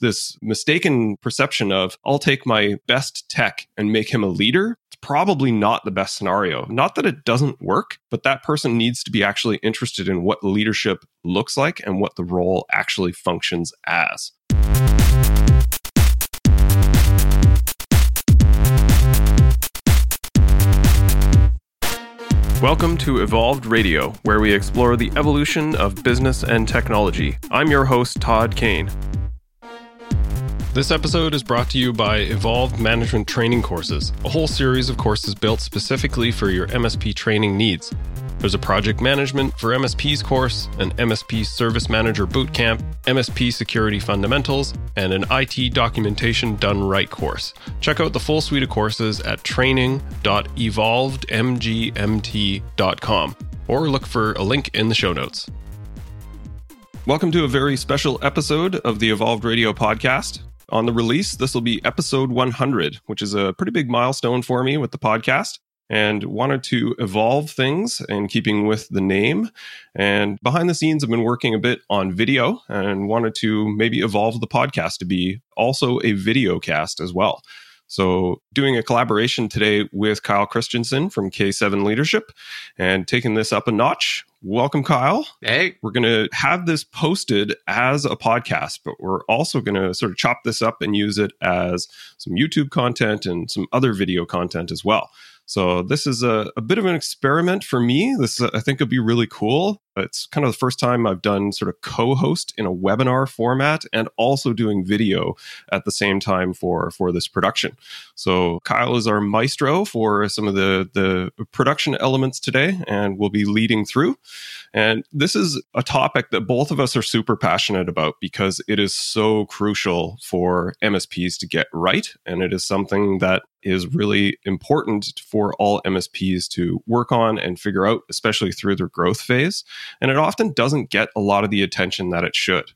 this mistaken perception of I'll take my best tech and make him a leader. It's probably not the best scenario. Not that it doesn't work, but that person needs to be actually interested in what leadership looks like and what the role actually functions as. Welcome to Evolved Radio, where we explore the evolution of business and technology. I'm your host, Todd Kane. This episode is brought to you by Evolved Management Training Courses, a whole series of courses built specifically for your MSP training needs. There's a project management for MSPs course, an MSP service manager bootcamp, MSP security fundamentals, and an IT documentation done right course. Check out the full suite of courses at training.evolvedmgmt.com or look for a link in the show notes. Welcome to a very special episode of the Evolved Radio podcast. On the release, this will be episode 100, which is a pretty big milestone for me with the podcast and wanted to evolve things in keeping with the name. And behind the scenes, I've been working a bit on video and wanted to maybe evolve the podcast to be also a video cast as well. So, doing a collaboration today with Kyle Christensen from K7 Leadership and taking this up a notch. Welcome, Kyle. Hey. We're going to have this posted as a podcast, but we're also going to sort of chop this up and use it as some YouTube content and some other video content as well. So this is a, a bit of an experiment for me. This I think would be really cool. It's kind of the first time I've done sort of co-host in a webinar format and also doing video at the same time for for this production. So Kyle is our maestro for some of the the production elements today, and we'll be leading through. And this is a topic that both of us are super passionate about because it is so crucial for MSPs to get right. And it is something that is really important for all MSPs to work on and figure out, especially through their growth phase. And it often doesn't get a lot of the attention that it should.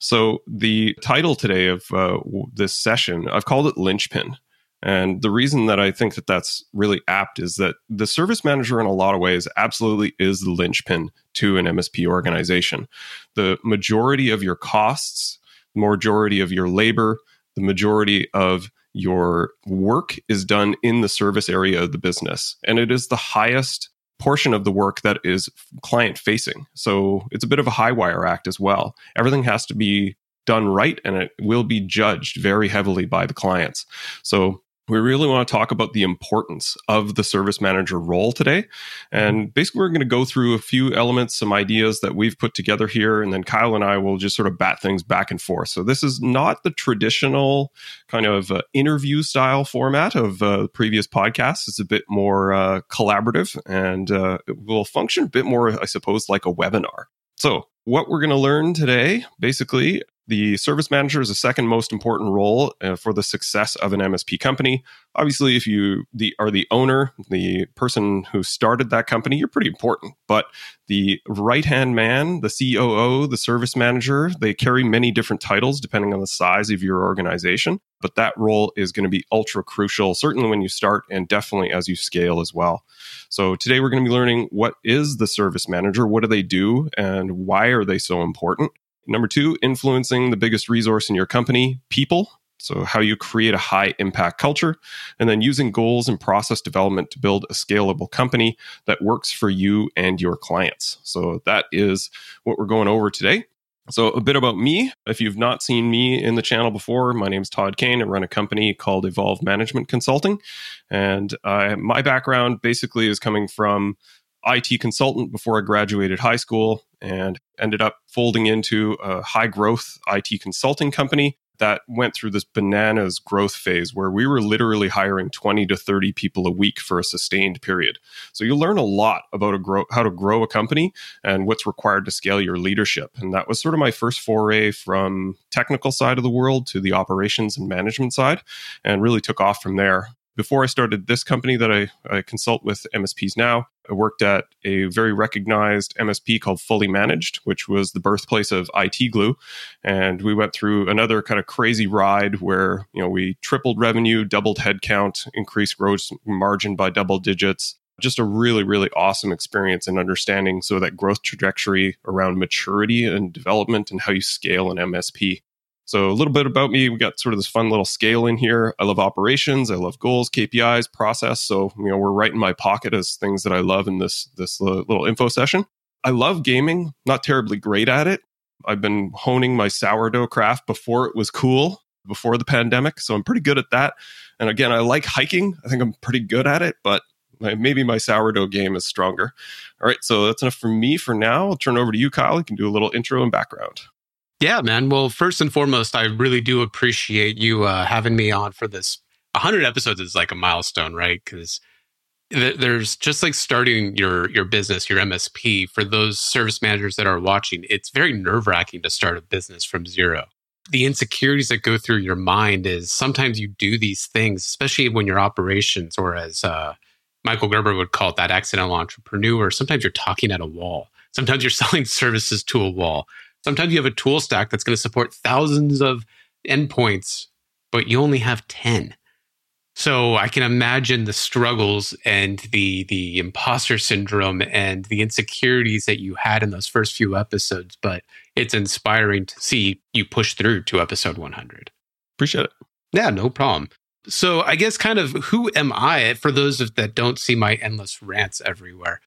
So, the title today of uh, this session, I've called it Linchpin. And the reason that I think that that's really apt is that the service manager, in a lot of ways, absolutely is the linchpin to an MSP organization. The majority of your costs, the majority of your labor, the majority of your work is done in the service area of the business. And it is the highest portion of the work that is client facing. So it's a bit of a high wire act as well. Everything has to be done right and it will be judged very heavily by the clients. So we really want to talk about the importance of the service manager role today. And basically, we're going to go through a few elements, some ideas that we've put together here, and then Kyle and I will just sort of bat things back and forth. So, this is not the traditional kind of uh, interview style format of uh, previous podcasts. It's a bit more uh, collaborative and uh, it will function a bit more, I suppose, like a webinar. So, what we're going to learn today basically the service manager is the second most important role uh, for the success of an MSP company. Obviously, if you the, are the owner, the person who started that company, you're pretty important. But the right hand man, the COO, the service manager, they carry many different titles depending on the size of your organization. But that role is going to be ultra crucial, certainly when you start and definitely as you scale as well. So today we're going to be learning what is the service manager, what do they do, and why are they so important? Number two, influencing the biggest resource in your company, people. So, how you create a high impact culture, and then using goals and process development to build a scalable company that works for you and your clients. So, that is what we're going over today. So, a bit about me. If you've not seen me in the channel before, my name is Todd Kane. I run a company called Evolve Management Consulting. And my background basically is coming from IT consultant before I graduated high school and ended up folding into a high growth IT consulting company that went through this bananas growth phase where we were literally hiring 20 to 30 people a week for a sustained period. So you learn a lot about grow, how to grow a company and what's required to scale your leadership. And that was sort of my first foray from technical side of the world to the operations and management side and really took off from there before I started this company that I, I, consult with MSPs now, I worked at a very recognized MSP called Fully Managed, which was the birthplace of IT Glue. And we went through another kind of crazy ride where, you know, we tripled revenue, doubled headcount, increased gross margin by double digits. Just a really, really awesome experience and understanding so that growth trajectory around maturity and development and how you scale an MSP. So, a little bit about me. We got sort of this fun little scale in here. I love operations. I love goals, KPIs, process. So, you know, we're right in my pocket as things that I love in this this little info session. I love gaming. Not terribly great at it. I've been honing my sourdough craft before it was cool, before the pandemic. So I'm pretty good at that. And again, I like hiking. I think I'm pretty good at it, but maybe my sourdough game is stronger. All right. So that's enough for me for now. I'll turn over to you, Kyle. You can do a little intro and background. Yeah, man. Well, first and foremost, I really do appreciate you uh, having me on for this. 100 episodes is like a milestone, right? Because th- there's just like starting your your business, your MSP. For those service managers that are watching, it's very nerve wracking to start a business from zero. The insecurities that go through your mind is sometimes you do these things, especially when you're operations, or as uh, Michael Gerber would call it, that accidental entrepreneur. Sometimes you're talking at a wall. Sometimes you're selling services to a wall Sometimes you have a tool stack that's going to support thousands of endpoints, but you only have 10. So I can imagine the struggles and the the imposter syndrome and the insecurities that you had in those first few episodes, but it's inspiring to see you push through to episode 100. Appreciate it. Yeah, no problem. So I guess kind of who am I for those that don't see my endless rants everywhere?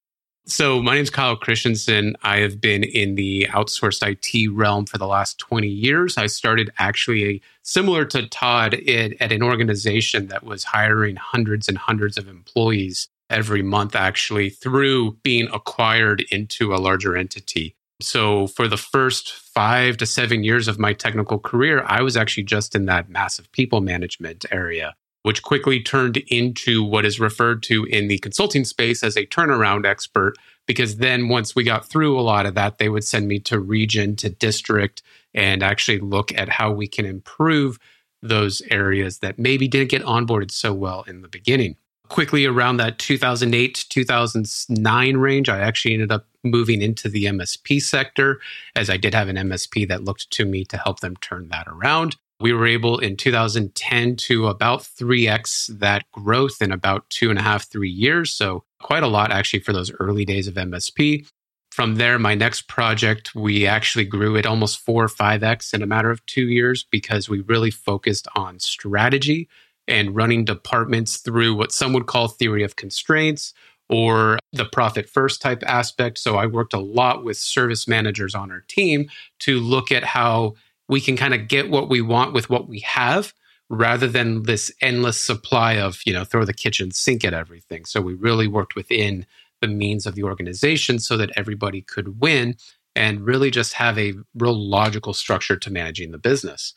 So, my name is Kyle Christensen. I have been in the outsourced IT realm for the last 20 years. I started actually similar to Todd at an organization that was hiring hundreds and hundreds of employees every month, actually, through being acquired into a larger entity. So, for the first five to seven years of my technical career, I was actually just in that massive people management area which quickly turned into what is referred to in the consulting space as a turnaround expert. Because then once we got through a lot of that, they would send me to region, to district, and actually look at how we can improve those areas that maybe didn't get onboarded so well in the beginning. Quickly around that 2008 2009 range, I actually ended up moving into the MSP sector as I did have an MSP that looked to me to help them turn that around. We were able in 2010 to about 3x that growth in about two and a half, three years. So, quite a lot actually for those early days of MSP. From there, my next project, we actually grew it almost four or 5x in a matter of two years because we really focused on strategy and running departments through what some would call theory of constraints or the profit first type aspect. So I worked a lot with service managers on our team to look at how we can kind of get what we want with what we have rather than this endless supply of, you know, throw the kitchen sink at everything. So we really worked within the means of the organization so that everybody could win and really just have a real logical structure to managing the business.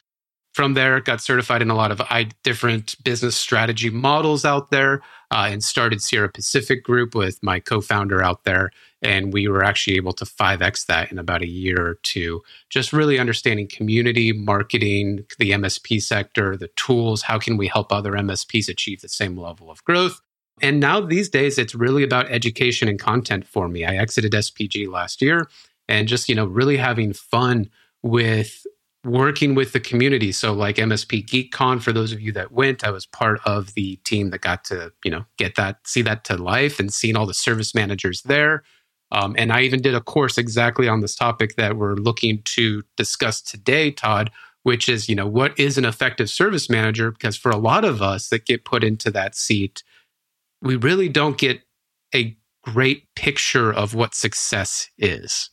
From there, got certified in a lot of different business strategy models out there uh, and started Sierra Pacific Group with my co founder out there. And we were actually able to 5X that in about a year or two, just really understanding community, marketing, the MSP sector, the tools. How can we help other MSPs achieve the same level of growth? And now these days, it's really about education and content for me. I exited SPG last year and just, you know, really having fun with working with the community. So like MSP GeekCon, for those of you that went, I was part of the team that got to, you know, get that, see that to life and seeing all the service managers there. Um, and I even did a course exactly on this topic that we're looking to discuss today, Todd, which is, you know, what is an effective service manager? Because for a lot of us that get put into that seat, we really don't get a great picture of what success is.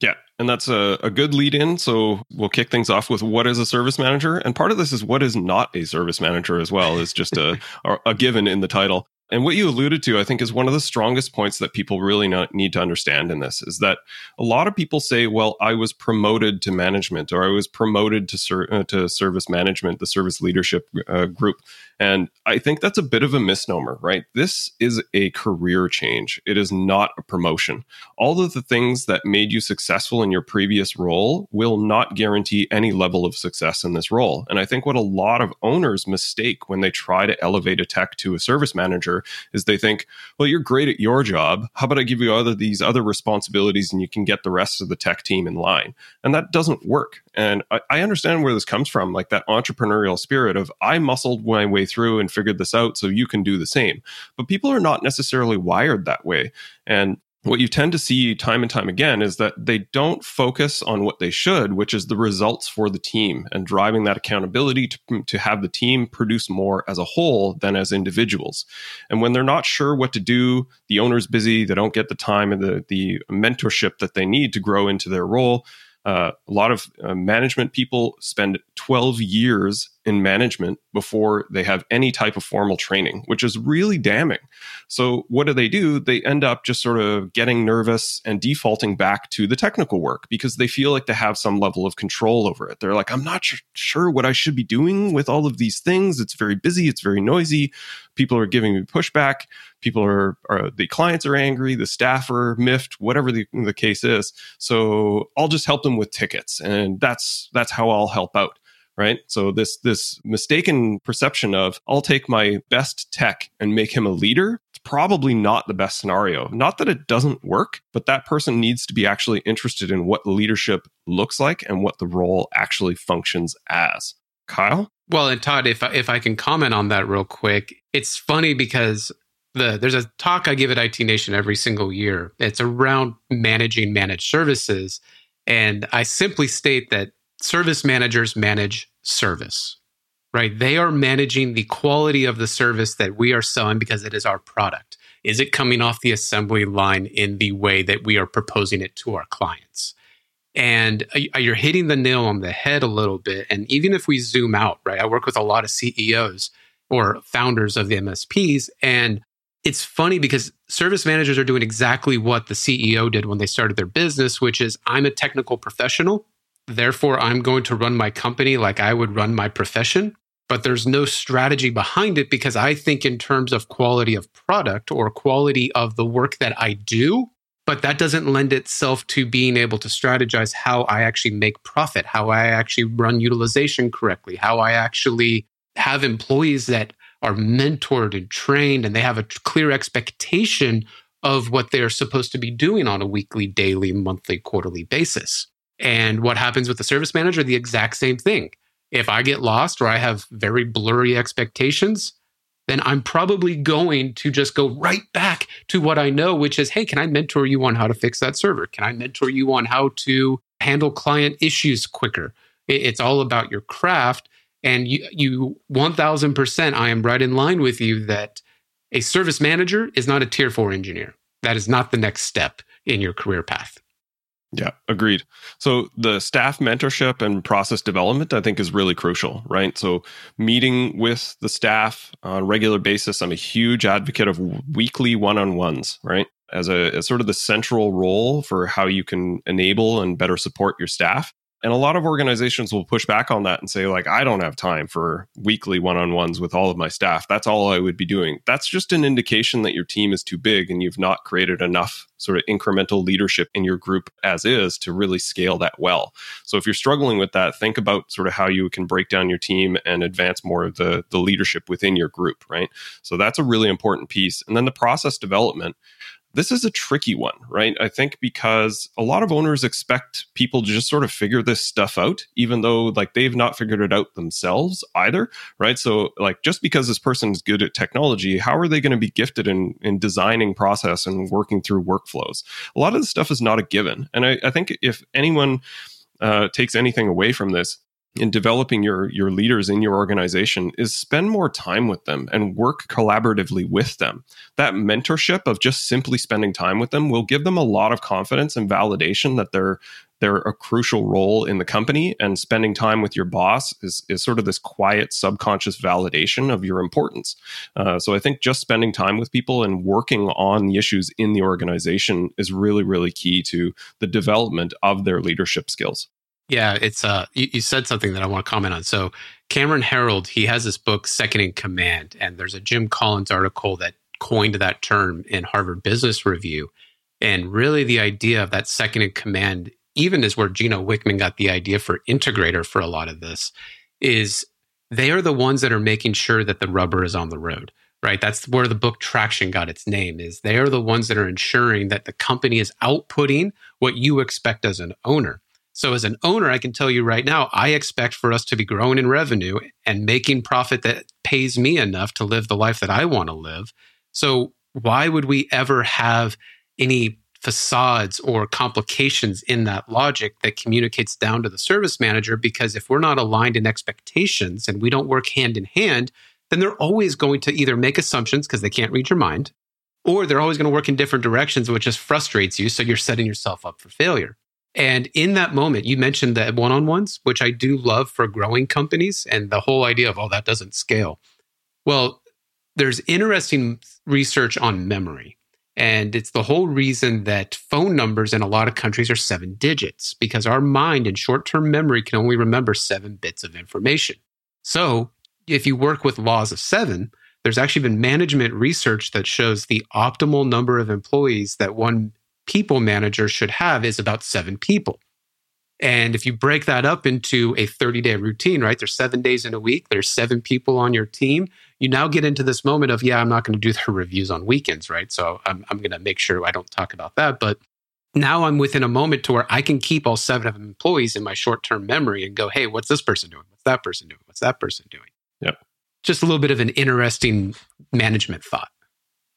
Yeah, and that's a, a good lead in. So we'll kick things off with what is a service manager? And part of this is what is not a service manager as well, is just a, a given in the title. And what you alluded to, I think, is one of the strongest points that people really need to understand in this is that a lot of people say, well, I was promoted to management or I was promoted to, ser- uh, to service management, the service leadership uh, group. And I think that's a bit of a misnomer, right? This is a career change. It is not a promotion. All of the things that made you successful in your previous role will not guarantee any level of success in this role. And I think what a lot of owners mistake when they try to elevate a tech to a service manager is they think, well, you're great at your job. How about I give you other these other responsibilities and you can get the rest of the tech team in line? And that doesn't work. And I, I understand where this comes from, like that entrepreneurial spirit of I muscled my way through and figured this out so you can do the same. But people are not necessarily wired that way. And what you tend to see time and time again is that they don't focus on what they should, which is the results for the team and driving that accountability to, to have the team produce more as a whole than as individuals. And when they're not sure what to do, the owner's busy, they don't get the time and the, the mentorship that they need to grow into their role uh, a lot of uh, management people spend 12 years in management before they have any type of formal training, which is really damning. So, what do they do? They end up just sort of getting nervous and defaulting back to the technical work because they feel like they have some level of control over it. They're like, I'm not sure what I should be doing with all of these things. It's very busy, it's very noisy. People are giving me pushback. People are, are the clients are angry, the staff are miffed, whatever the, the case is. So, I'll just help them with tickets. And that's that's how I'll help out right so this this mistaken perception of i'll take my best tech and make him a leader it's probably not the best scenario not that it doesn't work but that person needs to be actually interested in what leadership looks like and what the role actually functions as kyle well and todd if I, if i can comment on that real quick it's funny because the, there's a talk I give at IT Nation every single year. It's around managing managed services. And I simply state that service managers manage service, right? They are managing the quality of the service that we are selling because it is our product. Is it coming off the assembly line in the way that we are proposing it to our clients? And you're hitting the nail on the head a little bit. And even if we zoom out, right? I work with a lot of CEOs or founders of the MSPs. And it's funny because service managers are doing exactly what the CEO did when they started their business, which is I'm a technical professional. Therefore, I'm going to run my company like I would run my profession. But there's no strategy behind it because I think in terms of quality of product or quality of the work that I do. But that doesn't lend itself to being able to strategize how I actually make profit, how I actually run utilization correctly, how I actually have employees that are mentored and trained and they have a clear expectation of what they're supposed to be doing on a weekly, daily, monthly, quarterly basis. And what happens with the service manager? The exact same thing. If I get lost or I have very blurry expectations, then I'm probably going to just go right back to what I know, which is hey, can I mentor you on how to fix that server? Can I mentor you on how to handle client issues quicker? It's all about your craft. And you, you 1000%, I am right in line with you that a service manager is not a tier four engineer. That is not the next step in your career path. Yeah, agreed. So the staff mentorship and process development, I think, is really crucial, right? So meeting with the staff on a regular basis, I'm a huge advocate of weekly one-on-ones, right? As a as sort of the central role for how you can enable and better support your staff. And a lot of organizations will push back on that and say, like, I don't have time for weekly one on ones with all of my staff. That's all I would be doing. That's just an indication that your team is too big and you've not created enough sort of incremental leadership in your group as is to really scale that well. So if you're struggling with that, think about sort of how you can break down your team and advance more of the, the leadership within your group, right? So that's a really important piece. And then the process development this is a tricky one, right? I think because a lot of owners expect people to just sort of figure this stuff out, even though like they've not figured it out themselves either, right? So like just because this person is good at technology, how are they going to be gifted in in designing process and working through workflows? A lot of this stuff is not a given, and I, I think if anyone uh, takes anything away from this, in developing your your leaders in your organization is spend more time with them and work collaboratively with them. That mentorship of just simply spending time with them will give them a lot of confidence and validation that they're they're a crucial role in the company. And spending time with your boss is, is sort of this quiet subconscious validation of your importance. Uh, so i think just spending time with people and working on the issues in the organization is really really key to the development of their leadership skills yeah, it's uh you, you, said something that I want to comment on. So Cameron Herold, he has this book Second in Command, and there's a Jim Collins article that coined that term in Harvard Business Review. And really the idea of that second in command, even is where Gino Wickman got the idea for integrator for a lot of this, is they are the ones that are making sure that the rubber is on the road right that's where the book traction got its name is they are the ones that are ensuring that the company is outputting what you expect as an owner so, as an owner, I can tell you right now, I expect for us to be growing in revenue and making profit that pays me enough to live the life that I want to live. So, why would we ever have any facades or complications in that logic that communicates down to the service manager. Because if we're not aligned in expectations and we don't work hand in hand, then they're always going to either make assumptions because they can't read your mind, or they're always going to work in different directions, which just frustrates you. So you're setting yourself up for failure. And in that moment, you mentioned the one on ones, which I do love for growing companies and the whole idea of, oh, that doesn't scale. Well, there's interesting research on memory. And it's the whole reason that phone numbers in a lot of countries are seven digits because our mind and short term memory can only remember seven bits of information. So if you work with laws of seven, there's actually been management research that shows the optimal number of employees that one people manager should have is about seven people. And if you break that up into a 30 day routine, right? There's seven days in a week, there's seven people on your team. You now get into this moment of, yeah, I'm not going to do the reviews on weekends, right? So I'm, I'm going to make sure I don't talk about that. But now I'm within a moment to where I can keep all seven of employees in my short term memory and go, hey, what's this person doing? What's that person doing? What's that person doing? Yep. Just a little bit of an interesting management thought.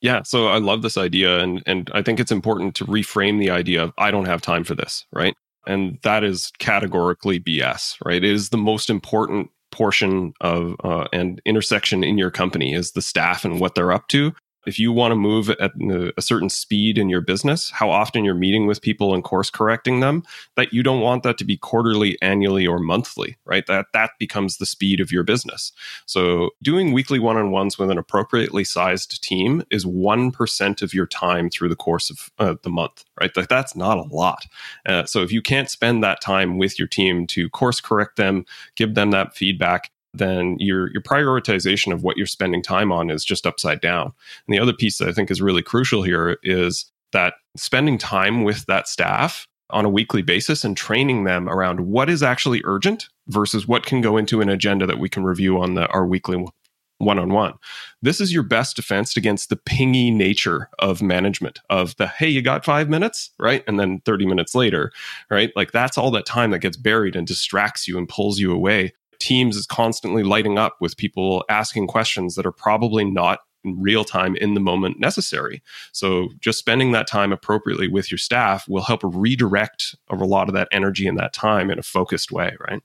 Yeah, so I love this idea and and I think it's important to reframe the idea of I don't have time for this, right? And that is categorically BS, right? It is the most important portion of uh, and intersection in your company is the staff and what they're up to if you want to move at a certain speed in your business, how often you're meeting with people and course correcting them, that you don't want that to be quarterly, annually, or monthly, right? That that becomes the speed of your business. So doing weekly one-on-ones with an appropriately sized team is 1% of your time through the course of uh, the month, right? Like that's not a lot. Uh, so if you can't spend that time with your team to course correct them, give them that feedback, then your your prioritization of what you're spending time on is just upside down. And the other piece that I think is really crucial here is that spending time with that staff on a weekly basis and training them around what is actually urgent versus what can go into an agenda that we can review on the, our weekly one-on-one. This is your best defense against the pingy nature of management of the hey you got 5 minutes, right? And then 30 minutes later, right? Like that's all that time that gets buried and distracts you and pulls you away Teams is constantly lighting up with people asking questions that are probably not in real time in the moment necessary. So just spending that time appropriately with your staff will help redirect a lot of that energy and that time in a focused way, right?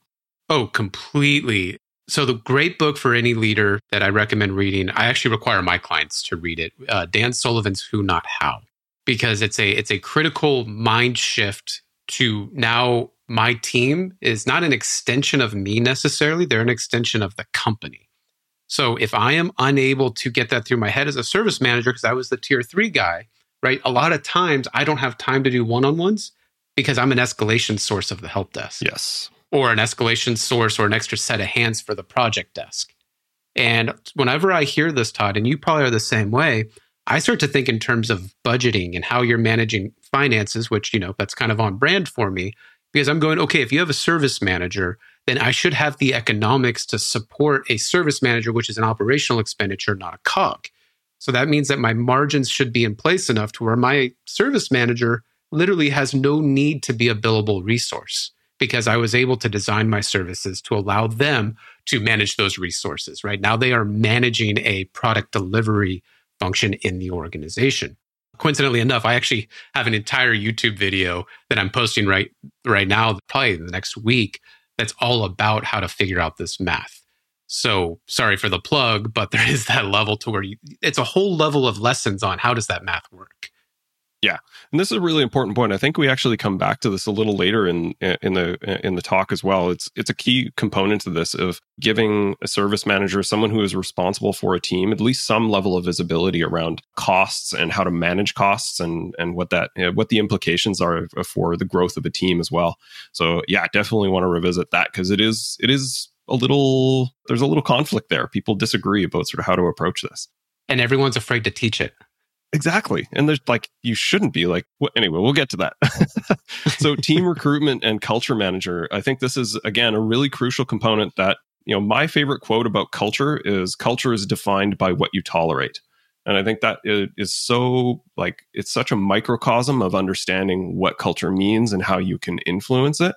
Oh, completely. So the great book for any leader that I recommend reading, I actually require my clients to read it. Uh, Dan Sullivan's Who Not How, because it's a it's a critical mind shift to now my team is not an extension of me necessarily, they're an extension of the company. So if I am unable to get that through my head as a service manager, because I was the tier three guy, right? A lot of times I don't have time to do one on ones because I'm an escalation source of the help desk. Yes. Or an escalation source or an extra set of hands for the project desk. And whenever I hear this, Todd, and you probably are the same way, I start to think in terms of budgeting and how you're managing finances, which, you know, that's kind of on brand for me because I'm going, okay, if you have a service manager, then I should have the economics to support a service manager, which is an operational expenditure, not a cog. So that means that my margins should be in place enough to where my service manager literally has no need to be a billable resource because I was able to design my services to allow them to manage those resources, right? Now they are managing a product delivery function in the organization coincidentally enough, I actually have an entire YouTube video that I'm posting right right now, probably in the next week, that's all about how to figure out this math. So sorry for the plug, but there is that level to where you, it's a whole level of lessons on how does that math work. Yeah, and this is a really important point. I think we actually come back to this a little later in in the in the talk as well. It's it's a key component to this of giving a service manager, someone who is responsible for a team, at least some level of visibility around costs and how to manage costs and and what that what the implications are for the growth of a team as well. So yeah, definitely want to revisit that because it is it is a little there's a little conflict there. People disagree about sort of how to approach this. And everyone's afraid to teach it. Exactly. And there's like, you shouldn't be like, well, anyway, we'll get to that. so, team recruitment and culture manager, I think this is, again, a really crucial component that, you know, my favorite quote about culture is culture is defined by what you tolerate. And I think that is so like, it's such a microcosm of understanding what culture means and how you can influence it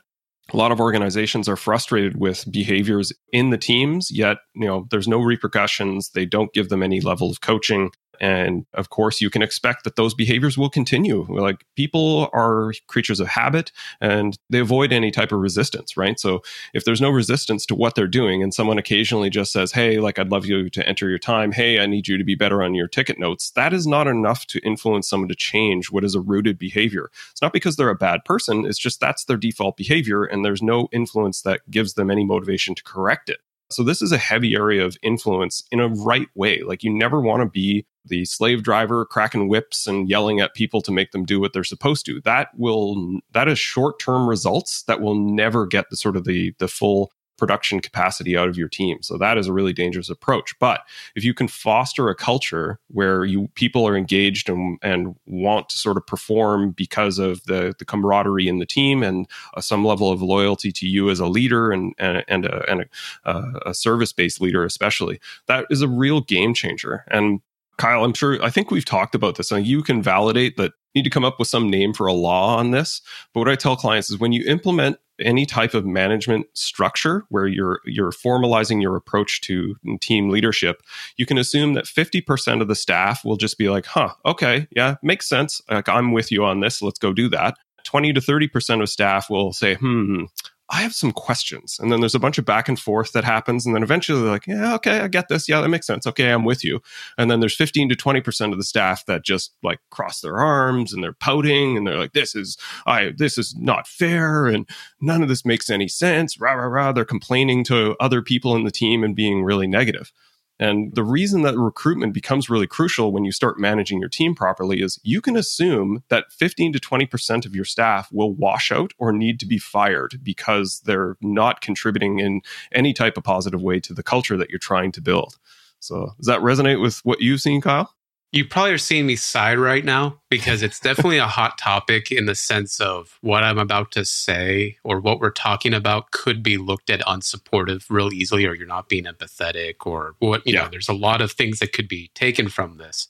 a lot of organizations are frustrated with behaviors in the teams yet you know there's no repercussions they don't give them any level of coaching And of course, you can expect that those behaviors will continue. Like people are creatures of habit and they avoid any type of resistance, right? So if there's no resistance to what they're doing and someone occasionally just says, Hey, like I'd love you to enter your time. Hey, I need you to be better on your ticket notes. That is not enough to influence someone to change what is a rooted behavior. It's not because they're a bad person. It's just that's their default behavior and there's no influence that gives them any motivation to correct it. So this is a heavy area of influence in a right way. Like you never want to be the slave driver cracking whips and yelling at people to make them do what they're supposed to. That will that is short-term results that will never get the sort of the the full production capacity out of your team. So that is a really dangerous approach. But if you can foster a culture where you people are engaged and, and want to sort of perform because of the, the camaraderie in the team and uh, some level of loyalty to you as a leader and and, and a, and a, uh, a service based leader especially, that is a real game changer. And Kyle, I'm sure I think we've talked about this. And you can validate that you need to come up with some name for a law on this. But what I tell clients is when you implement any type of management structure where you're you're formalizing your approach to team leadership, you can assume that 50% of the staff will just be like, "Huh, okay, yeah, makes sense. Like I'm with you on this. Let's go do that." 20 to 30% of staff will say, "Hmm, I have some questions. And then there's a bunch of back and forth that happens. And then eventually they're like, yeah, okay, I get this. Yeah, that makes sense. Okay, I'm with you. And then there's 15 to 20% of the staff that just like cross their arms and they're pouting and they're like, this is, I, this is not fair. And none of this makes any sense. Rah, rah, rah. They're complaining to other people in the team and being really negative. And the reason that recruitment becomes really crucial when you start managing your team properly is you can assume that 15 to 20% of your staff will wash out or need to be fired because they're not contributing in any type of positive way to the culture that you're trying to build. So, does that resonate with what you've seen, Kyle? You probably are seeing me sigh right now because it's definitely a hot topic in the sense of what I'm about to say or what we're talking about could be looked at unsupportive real easily, or you're not being empathetic, or what, you yeah. know, there's a lot of things that could be taken from this.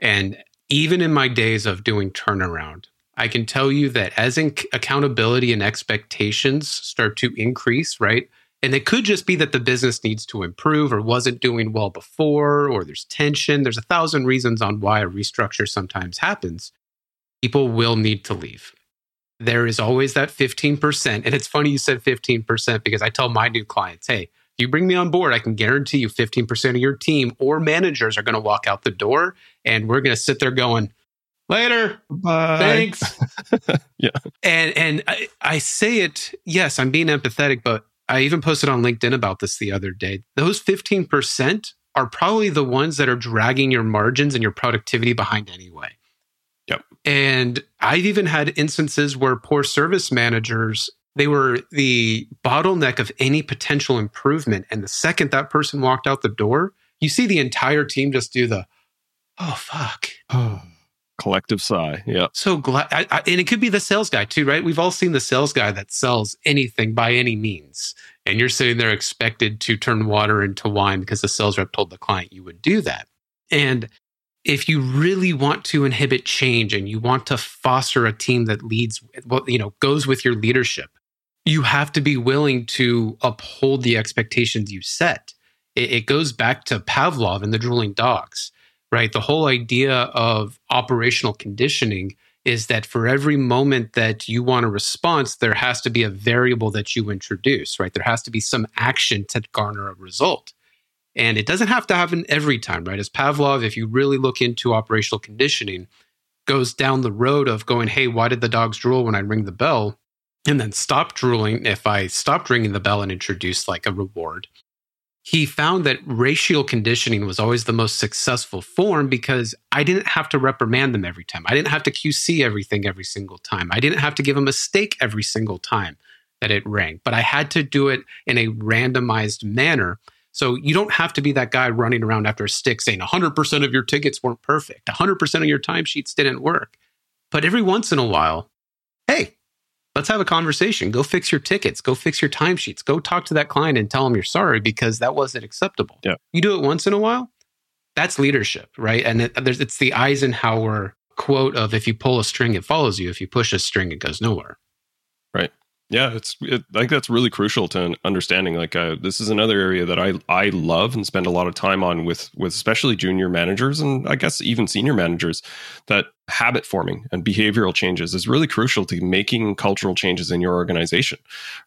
And even in my days of doing turnaround, I can tell you that as in accountability and expectations start to increase, right? And it could just be that the business needs to improve or wasn't doing well before, or there's tension. There's a thousand reasons on why a restructure sometimes happens. People will need to leave. There is always that 15%. And it's funny you said 15% because I tell my new clients, hey, you bring me on board, I can guarantee you 15% of your team or managers are going to walk out the door and we're going to sit there going, later Bye. thanks yeah and and I, I say it yes i'm being empathetic but I even posted on LinkedIn about this the other day. Those 15% are probably the ones that are dragging your margins and your productivity behind anyway. Yep. And I've even had instances where poor service managers, they were the bottleneck of any potential improvement. And the second that person walked out the door, you see the entire team just do the, oh, fuck. Oh. Collective sigh. Yeah. So glad. I, I, and it could be the sales guy too, right? We've all seen the sales guy that sells anything by any means. And you're sitting there expected to turn water into wine because the sales rep told the client you would do that. And if you really want to inhibit change and you want to foster a team that leads, well, you know, goes with your leadership, you have to be willing to uphold the expectations you set. It, it goes back to Pavlov and the drooling dogs right? The whole idea of operational conditioning is that for every moment that you want a response, there has to be a variable that you introduce, right? There has to be some action to garner a result. And it doesn't have to happen every time, right? As Pavlov, if you really look into operational conditioning, goes down the road of going, hey, why did the dogs drool when I ring the bell? And then stop drooling if I stopped ringing the bell and introduced like a reward he found that racial conditioning was always the most successful form because I didn't have to reprimand them every time. I didn't have to QC everything every single time. I didn't have to give a mistake every single time that it rang, but I had to do it in a randomized manner. So you don't have to be that guy running around after a stick saying 100% of your tickets weren't perfect, 100% of your timesheets didn't work. But every once in a while, hey, let's have a conversation. Go fix your tickets. Go fix your timesheets. Go talk to that client and tell them you're sorry because that wasn't acceptable. Yeah. You do it once in a while. That's leadership, right? And it, it's the Eisenhower quote of if you pull a string, it follows you. If you push a string, it goes nowhere. Right. Yeah, it's. It, I think that's really crucial to understanding. Like, uh, this is another area that I I love and spend a lot of time on with with especially junior managers and I guess even senior managers. That habit forming and behavioral changes is really crucial to making cultural changes in your organization,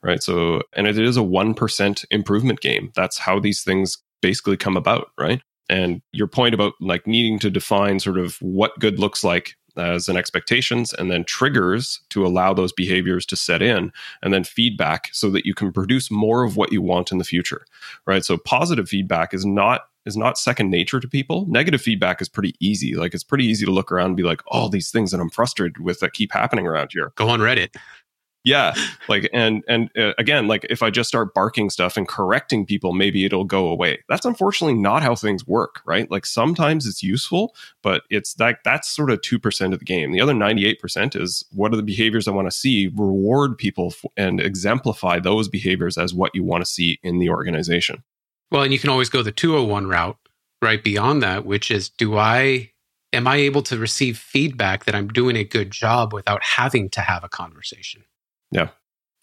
right? So, and it is a one percent improvement game. That's how these things basically come about, right? And your point about like needing to define sort of what good looks like as an expectations and then triggers to allow those behaviors to set in and then feedback so that you can produce more of what you want in the future right so positive feedback is not is not second nature to people. Negative feedback is pretty easy. Like it's pretty easy to look around and be like all oh, these things that i'm frustrated with that keep happening around here. Go on reddit. Yeah. Like and and uh, again like if i just start barking stuff and correcting people maybe it'll go away. That's unfortunately not how things work right? Like sometimes it's useful but it's like that's sort of 2% of the game. The other 98% is what are the behaviors i want to see reward people f- and exemplify those behaviors as what you want to see in the organization well and you can always go the 201 route right beyond that which is do i am i able to receive feedback that i'm doing a good job without having to have a conversation yeah.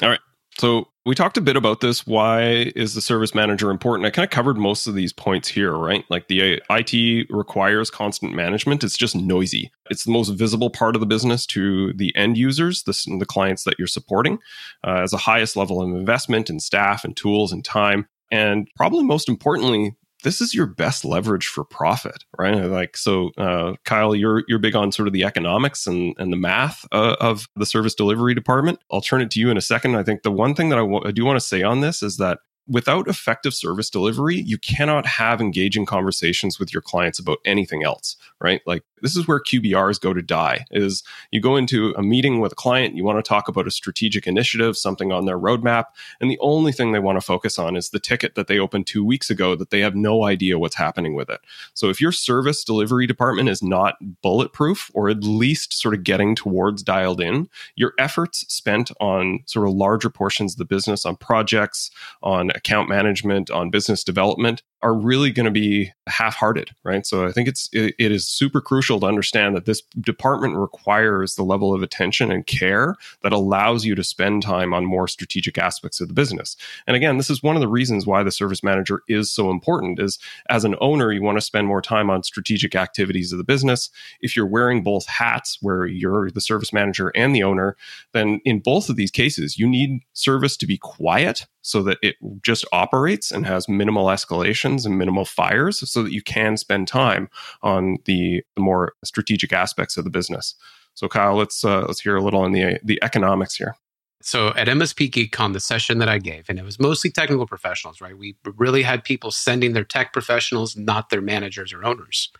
All right. So we talked a bit about this. Why is the service manager important? I kind of covered most of these points here, right? Like the IT requires constant management. It's just noisy. It's the most visible part of the business to the end users, the, the clients that you're supporting, uh, as the highest level of investment in staff and tools and time. And probably most importantly, this is your best leverage for profit, right? Like, so, uh, Kyle, you're you're big on sort of the economics and and the math uh, of the service delivery department. I'll turn it to you in a second. I think the one thing that I, w- I do want to say on this is that without effective service delivery, you cannot have engaging conversations with your clients about anything else, right? Like this is where QBRs go to die is you go into a meeting with a client, you want to talk about a strategic initiative, something on their roadmap, and the only thing they want to focus on is the ticket that they opened 2 weeks ago that they have no idea what's happening with it. So if your service delivery department is not bulletproof or at least sort of getting towards dialed in, your efforts spent on sort of larger portions of the business on projects, on account management, on business development are really going to be half-hearted, right? So I think it's it, it is super crucial to understand that this department requires the level of attention and care that allows you to spend time on more strategic aspects of the business. And again, this is one of the reasons why the service manager is so important is as an owner, you want to spend more time on strategic activities of the business. If you're wearing both hats where you're the service manager and the owner, then in both of these cases, you need service to be quiet so that it just operates and has minimal escalations and minimal fires so that you can spend time on the, more strategic aspects of the business. So Kyle, let's uh, let's hear a little on the the economics here. So at MSP GeekCon, the session that I gave, and it was mostly technical professionals, right? We really had people sending their tech professionals, not their managers or owners.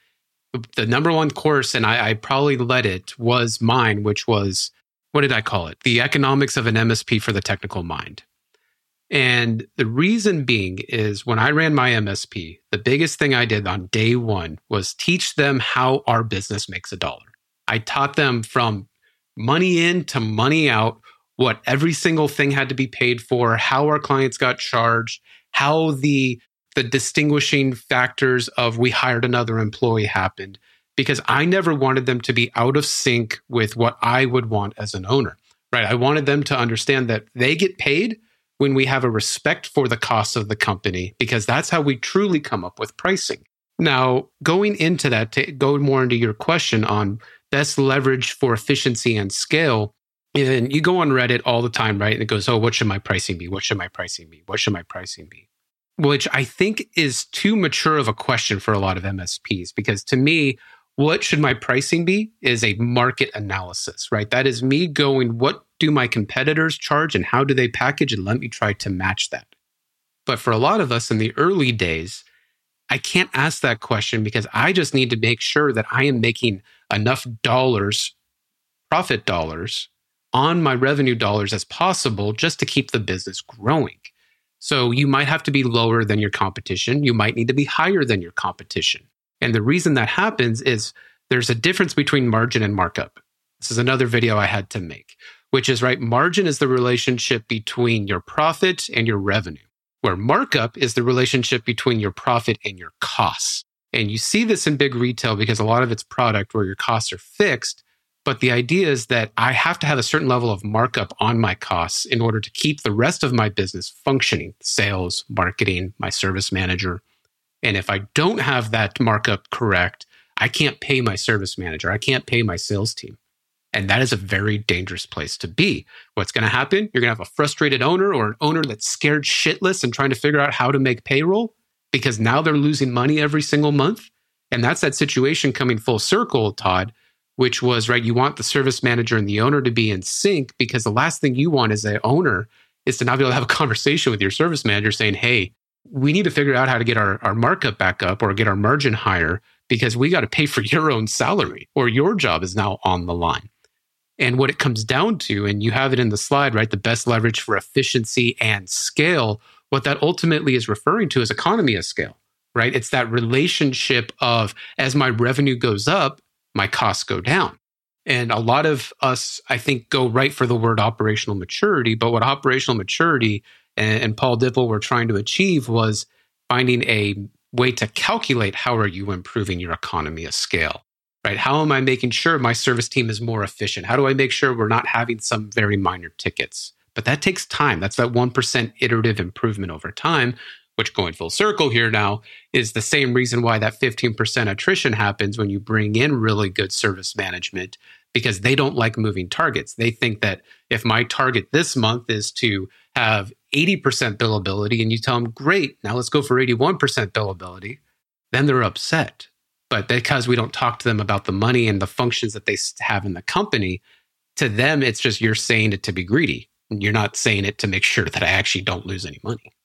The number one course, and I, I probably led it, was mine, which was what did I call it? The economics of an MSP for the technical mind. And the reason being is when I ran my MSP, the biggest thing I did on day one was teach them how our business makes a dollar. I taught them from money in to money out, what every single thing had to be paid for, how our clients got charged, how the the distinguishing factors of we hired another employee happened because I never wanted them to be out of sync with what I would want as an owner. Right? I wanted them to understand that they get paid when we have a respect for the cost of the company, because that's how we truly come up with pricing. Now, going into that, to go more into your question on best leverage for efficiency and scale, and you go on Reddit all the time, right? And it goes, oh, what should my pricing be? What should my pricing be? What should my pricing be? Which I think is too mature of a question for a lot of MSPs, because to me, what should my pricing be is a market analysis, right? That is me going, what do my competitors charge and how do they package? And let me try to match that. But for a lot of us in the early days, I can't ask that question because I just need to make sure that I am making enough dollars, profit dollars, on my revenue dollars as possible just to keep the business growing. So you might have to be lower than your competition. You might need to be higher than your competition. And the reason that happens is there's a difference between margin and markup. This is another video I had to make, which is right. Margin is the relationship between your profit and your revenue, where markup is the relationship between your profit and your costs. And you see this in big retail because a lot of it's product where your costs are fixed, But the idea is that I have to have a certain level of markup on my costs in order to keep the rest of my business functioning sales, marketing, my service manager. And if I don't have that markup correct, I can't pay my service manager. I can't pay my sales team. And that is a very dangerous place to be. What's going to happen? You're going to have a frustrated owner or an owner that's scared shitless and trying to figure out how to make payroll because now they're losing money every single month. And that's that situation coming full circle, Todd, which was right. You want the service manager and the owner to be in sync because the last thing you want as an owner is to not be able to have a conversation with your service manager saying, Hey, we need to figure out how to get our, our markup back up or get our margin higher because we got to pay for your own salary or your job is now on the line. And what it comes down to, and you have it in the slide, right? The best leverage for efficiency and scale. What that ultimately is referring to is economy of scale, right? It's that relationship of as my revenue goes up, my costs go down. And a lot of us, I think, go right for the word operational maturity. But what operational maturity and, and Paul Dippell were trying to achieve was finding a way to calculate how are you improving your economy of scale right how am i making sure my service team is more efficient how do i make sure we're not having some very minor tickets but that takes time that's that 1% iterative improvement over time which going full circle here now is the same reason why that 15% attrition happens when you bring in really good service management because they don't like moving targets. They think that if my target this month is to have 80% billability and you tell them, great, now let's go for 81% billability, then they're upset. But because we don't talk to them about the money and the functions that they have in the company, to them, it's just you're saying it to be greedy. You're not saying it to make sure that I actually don't lose any money.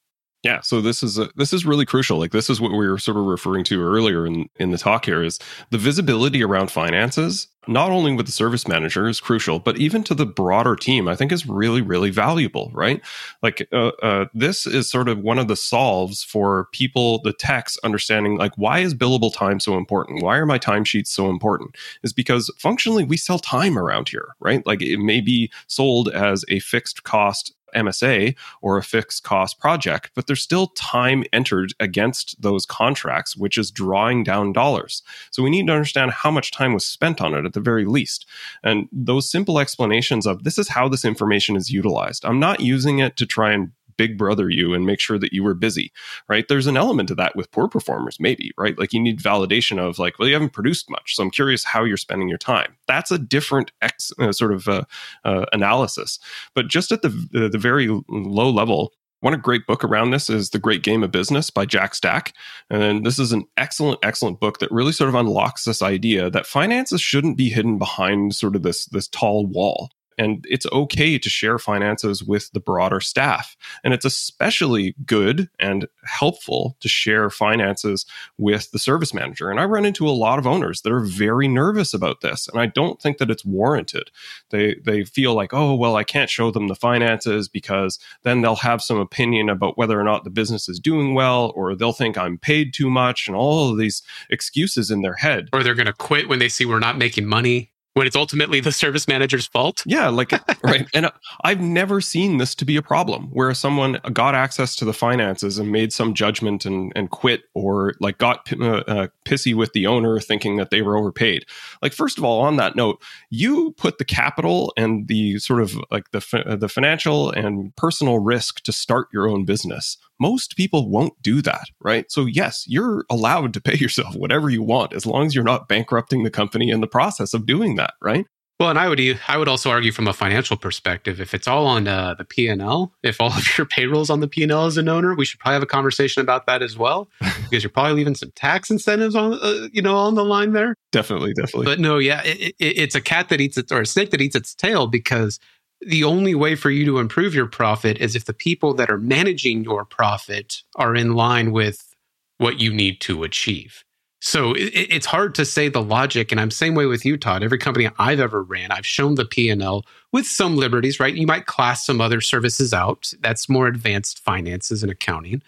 Yeah, so this is a, this is really crucial. Like this is what we were sort of referring to earlier in in the talk here is the visibility around finances not only with the service manager is crucial, but even to the broader team, I think is really, really valuable, right? Like, uh, uh, this is sort of one of the solves for people, the techs understanding, like, why is billable time so important? Why are my timesheets so important? Is because functionally we sell time around here, right? Like, it may be sold as a fixed cost MSA or a fixed cost project, but there's still time entered against those contracts, which is drawing down dollars. So we need to understand how much time was spent on it at the very least. And those simple explanations of this is how this information is utilized. I'm not using it to try and big brother you and make sure that you were busy, right? There's an element to that with poor performers, maybe, right? Like you need validation of like, well, you haven't produced much, so I'm curious how you're spending your time. That's a different ex, uh, sort of uh, uh, analysis. But just at the the very low level, one great book around this is The Great Game of Business by Jack Stack. And this is an excellent, excellent book that really sort of unlocks this idea that finances shouldn't be hidden behind sort of this, this tall wall. And it's okay to share finances with the broader staff. And it's especially good and helpful to share finances with the service manager. And I run into a lot of owners that are very nervous about this. And I don't think that it's warranted. They they feel like, oh, well, I can't show them the finances because then they'll have some opinion about whether or not the business is doing well, or they'll think I'm paid too much, and all of these excuses in their head. Or they're going to quit when they see we're not making money when it's ultimately the service manager's fault. Yeah, like right. And I've never seen this to be a problem where someone got access to the finances and made some judgment and and quit or like got uh, uh, pissy with the owner thinking that they were overpaid. Like first of all, on that note, you put the capital and the sort of like the the financial and personal risk to start your own business most people won't do that, right? So, yes, you're allowed to pay yourself whatever you want as long as you're not bankrupting the company in the process of doing that, right? Well, and I would I would also argue from a financial perspective, if it's all on uh, the P and L, if all of your payrolls on the P and L as an owner, we should probably have a conversation about that as well, because you're probably leaving some tax incentives on uh, you know on the line there. Definitely, definitely. But no, yeah, it, it, it's a cat that eats its or a snake that eats its tail because the only way for you to improve your profit is if the people that are managing your profit are in line with what you need to achieve. So it, it's hard to say the logic, and I'm same way with you, Todd. Every company I've ever ran, I've shown the P and L with some liberties, right? You might class some other services out. That's more advanced finances and accounting.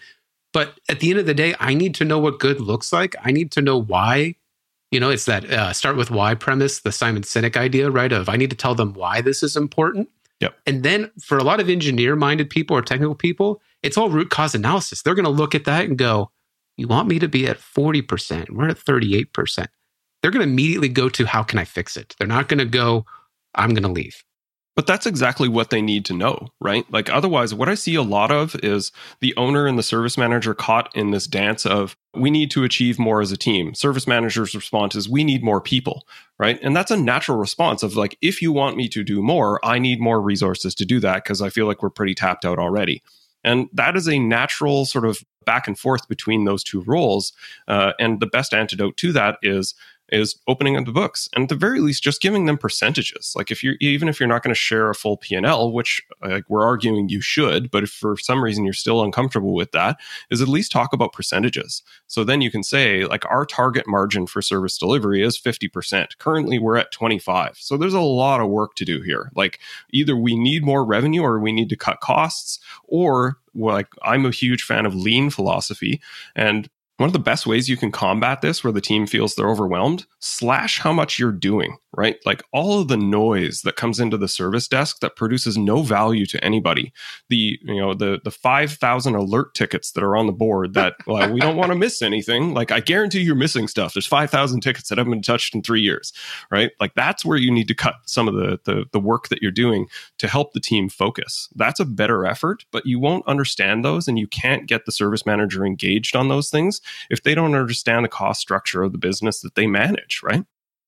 But at the end of the day, I need to know what good looks like. I need to know why. You know, it's that uh, start with why premise, the Simon Sinek idea, right? Of I need to tell them why this is important. Yep. And then for a lot of engineer minded people or technical people, it's all root cause analysis. They're going to look at that and go, You want me to be at 40%? We're at 38%. they're going to immediately go to how can I fix it? They're not going to go, I'm going to leave. But that's exactly what they need to know, right? Like, otherwise, what I see a lot of is the owner and the service manager caught in this dance of, we need to achieve more as a team. Service manager's response is, we need more people, right? And that's a natural response of, like, if you want me to do more, I need more resources to do that because I feel like we're pretty tapped out already. And that is a natural sort of back and forth between those two roles. Uh, and the best antidote to that is is opening up the books and at the very least just giving them percentages. Like if you're even if you're not going to share a full p&l which like we're arguing you should but if for some reason you're still uncomfortable with that is at least talk about percentages. So then you can say like our target margin for service delivery is 50% currently we're at 25 so there's a lot of work to do here. Like either we need more revenue or we need to cut costs or like I'm a huge fan of lean philosophy and one of the best ways you can combat this where the team feels they're overwhelmed slash how much you're doing right? Like all of the noise that comes into the service desk that produces no value to anybody. The you know the the 5000 alert tickets that are on the board that well, we don't want to miss anything. Like i guarantee you're missing stuff. There's 5000 tickets that haven't been touched in 3 years right? Like that's where you need to cut some of the, the the work that you're doing to help the team focus. That's a better effort but you won't understand those and you can't get the service manager engaged on those things if they don't understand the cost structure of the business that they manage, right?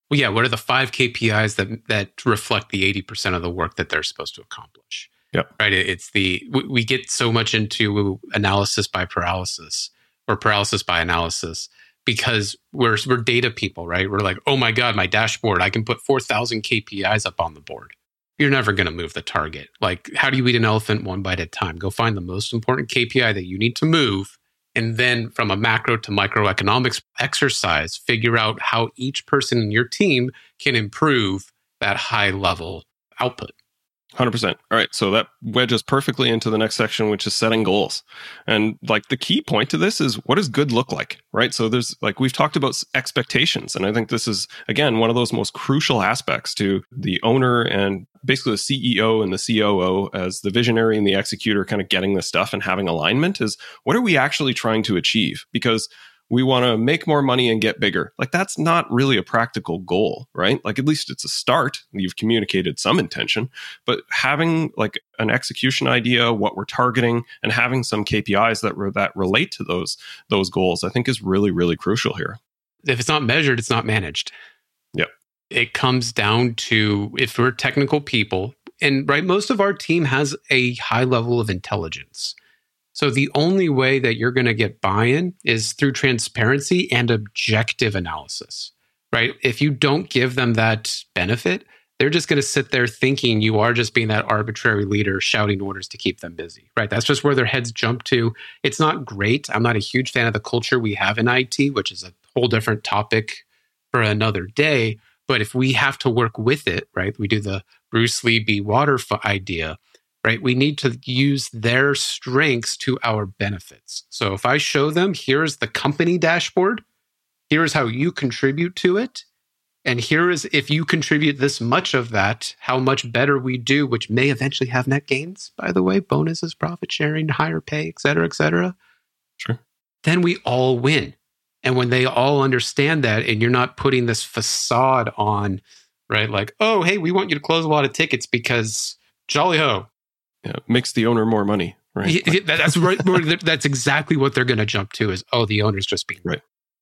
Well, yeah. What are the five KPIs that that reflect the eighty percent of the work that they're supposed to accomplish? Yep. Right. It's the we, we get so much into analysis by paralysis or paralysis by analysis because we're we're data people, right? We're like, oh my god, my dashboard, I can put four thousand KPIs up on the board. You're never going to move the target. Like, how do you eat an elephant one bite at a time? Go find the most important KPI that you need to move and then from a macro to microeconomics exercise, figure out how each person in your team can improve that high level output. 100%. All right. So that wedges perfectly into the next section, which is setting goals. And like the key point to this is what does good look like? Right. So there's like we've talked about expectations. And I think this is, again, one of those most crucial aspects to the owner and basically the CEO and the COO as the visionary and the executor kind of getting this stuff and having alignment is what are we actually trying to achieve? Because we want to make more money and get bigger. Like that's not really a practical goal, right? Like at least it's a start. You've communicated some intention, but having like an execution idea, what we're targeting, and having some KPIs that re- that relate to those those goals, I think is really really crucial here. If it's not measured, it's not managed. Yep. It comes down to if we're technical people, and right, most of our team has a high level of intelligence so the only way that you're going to get buy-in is through transparency and objective analysis, right? If you don't give them that benefit, they're just going to sit there thinking you are just being that arbitrary leader shouting orders to keep them busy, right? That's just where their heads jump to. It's not great. I'm not a huge fan of the culture we have in IT, which is a whole different topic for another day. But if we have to work with it, right? We do the Bruce Lee be water idea right? We need to use their strengths to our benefits. So if I show them, here's the company dashboard, here's how you contribute to it. And here is if you contribute this much of that, how much better we do, which may eventually have net gains, by the way, bonuses, profit sharing, higher pay, et cetera, et cetera. Sure. Then we all win. And when they all understand that, and you're not putting this facade on, right? Like, oh, hey, we want you to close a lot of tickets because jolly ho, yeah, makes the owner more money, right? That's right. that's exactly what they're going to jump to is, oh, the owner's just being right.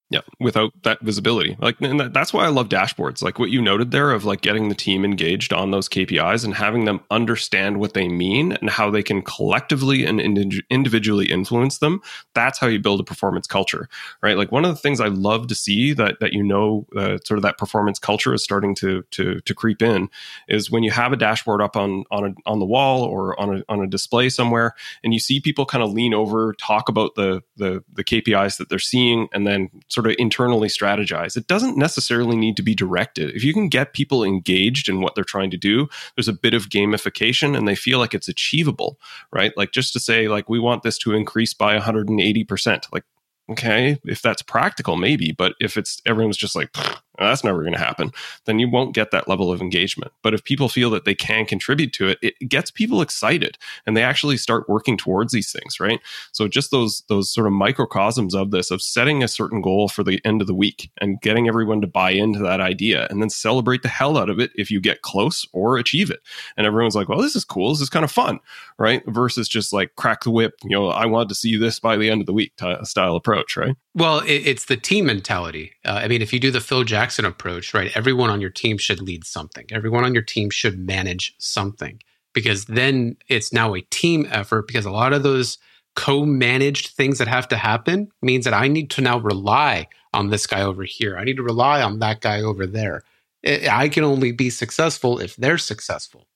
Yeah, without that visibility. Like and that's why I love dashboards. Like what you noted there of like getting the team engaged on those KPIs and having them understand what they mean and how they can collectively and individually influence them. That's how you build a performance culture, right? Like one of the things I love to see that that you know uh, sort of that performance culture is starting to to to creep in is when you have a dashboard up on on a, on the wall or on a on a display somewhere and you see people kind of lean over, talk about the the the KPIs that they're seeing and then sort of internally strategize. It doesn't necessarily need to be directed. If you can get people engaged in what they're trying to do, there's a bit of gamification and they feel like it's achievable, right? Like just to say, like, we want this to increase by 180%. Like, okay, if that's practical, maybe. But if it's everyone's just like, that's never going to happen, then you won't get that level of engagement. But if people feel that they can contribute to it, it gets people excited and they actually start working towards these things, right? So just those those sort of microcosms of this of setting a certain goal for the end of the week and getting everyone to buy into that idea and then celebrate the hell out of it if you get close or achieve it. And everyone's like, "Well, this is cool. This is kind of fun." Right? Versus just like crack the whip, you know, I want to see this by the end of the week style approach, right? Well, it, it's the team mentality. Uh, I mean, if you do the Phil Jackson approach, right, everyone on your team should lead something. Everyone on your team should manage something because then it's now a team effort because a lot of those co-managed things that have to happen means that I need to now rely on this guy over here. I need to rely on that guy over there. I can only be successful if they're successful.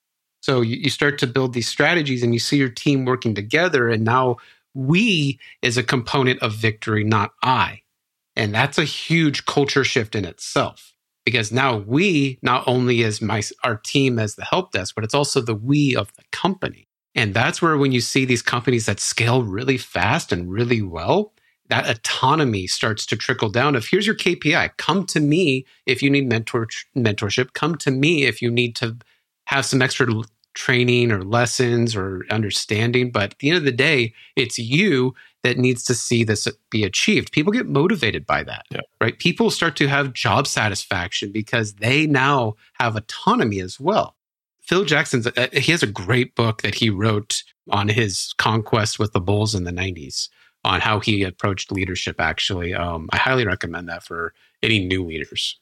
So you start to build these strategies and you see your team working together and now we is a component of victory, not I. And that's a huge culture shift in itself because now we not only as my our team as the help desk, but it's also the we of the company. And that's where when you see these companies that scale really fast and really well, that autonomy starts to trickle down of here's your KPI. Come to me if you need mentor mentorship. Come to me if you need to have some extra training or lessons or understanding. But at the end of the day, it's you that needs to see this be achieved. People get motivated by that, yeah. right? People start to have job satisfaction because they now have autonomy as well. Phil Jackson's, uh, he has a great book that he wrote on his conquest with the Bulls in the 90s on how he approached leadership, actually. Um, I highly recommend that for any new leaders.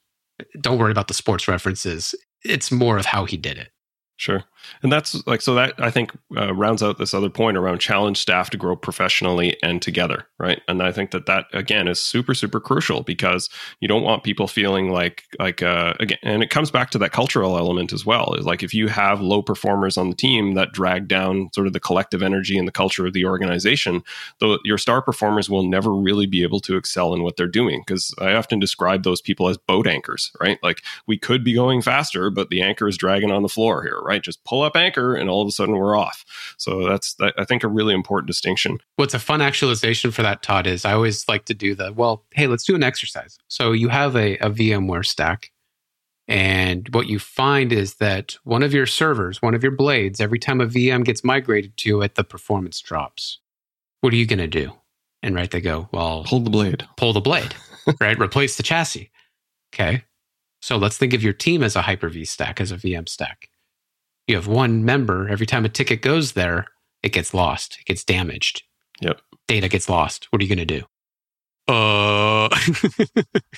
Don't worry about the sports references. It's more of how he did it. Sure. And that's like, so that I think uh, rounds out this other point around challenge staff to grow professionally and together. Right. And I think that that again is super, super crucial because you don't want people feeling like, like, uh, again, and it comes back to that cultural element as well. Is like if you have low performers on the team that drag down sort of the collective energy and the culture of the organization, though your star performers will never really be able to excel in what they're doing. Cause I often describe those people as boat anchors, right? Like we could be going faster, but the anchor is dragging on the floor here, right? Just pull up anchor and all of a sudden we're off. So that's, that, I think, a really important distinction. What's a fun actualization for that, Todd, is I always like to do the, well, hey, let's do an exercise. So you have a, a VMware stack. And what you find is that one of your servers, one of your blades, every time a VM gets migrated to it, the performance drops. What are you going to do? And right, they go, well, pull the blade, pull the blade, right? Replace the chassis. Okay. So let's think of your team as a Hyper V stack, as a VM stack you have one member, every time a ticket goes there, it gets lost, it gets damaged. Yep. Data gets lost. What are you going to do? Uh,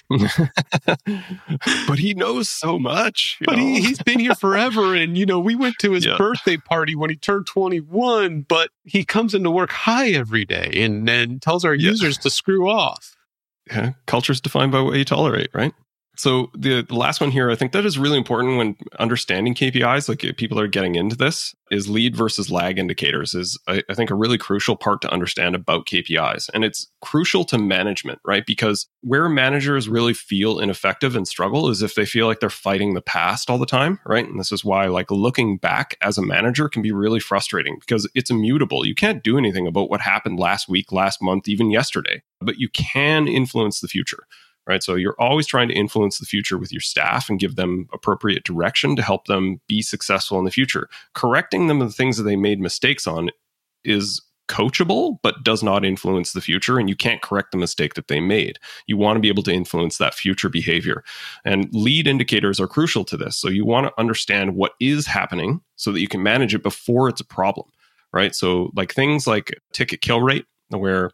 but he knows so much. But he, he's been here forever. And, you know, we went to his yeah. birthday party when he turned 21, but he comes into work high every day and, and tells our yeah. users to screw off. Yeah. Culture's defined by what you tolerate, right? So the, the last one here, I think that is really important when understanding KPIs. Like people are getting into this, is lead versus lag indicators is I, I, think a really crucial part to understand about KPIs, and it's crucial to management, right? Because where managers really feel ineffective and struggle is if they feel like they're fighting the past all the time, right? And this is why like looking back as a manager can be really frustrating because it's immutable. You can't do anything about what happened last week, last month, even yesterday, but you can influence the future right? So you're always trying to influence the future with your staff and give them appropriate direction to help them be successful in the future. Correcting them of the things that they made mistakes on is coachable, but does not influence the future. And you can't correct the mistake that they made. You want to be able to influence that future behavior. And lead indicators are crucial to this. So you want to understand what is happening so that you can manage it before it's a problem, right? So, like things like ticket kill rate, where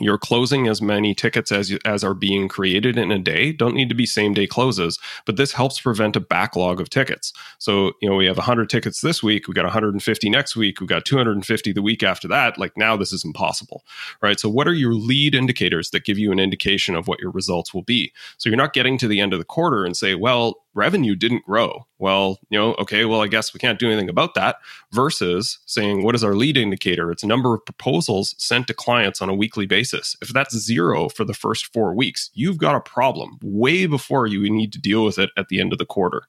you're closing as many tickets as as are being created in a day. Don't need to be same day closes but this helps prevent a backlog of tickets. So you know we have 100 tickets this week we got 150 next week we got 250 the week after that. Like now this is impossible right? So what are your lead indicators that give you an indication of what your results will be? So you're not getting to the end of the quarter and say well revenue didn't grow. Well, you know, okay, well, I guess we can't do anything about that versus saying, what is our lead indicator? It's number of proposals sent to clients on a weekly basis. If that's zero for the first four weeks, you've got a problem way before you need to deal with it at the end of the quarter.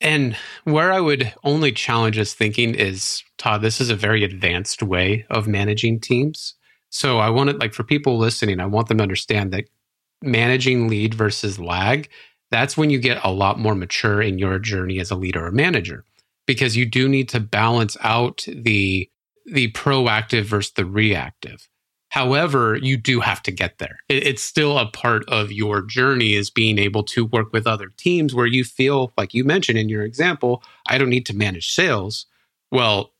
And where I would only challenge this thinking is, Todd, this is a very advanced way of managing teams. So I want it like for people listening, I want them to understand that managing lead versus lag that's when you get a lot more mature in your journey as a leader or manager because you do need to balance out the the proactive versus the reactive. However, you do have to get there. It's still a part of your journey is being able to work with other teams where you feel like you mentioned in your example, I don't need to manage sales. Well,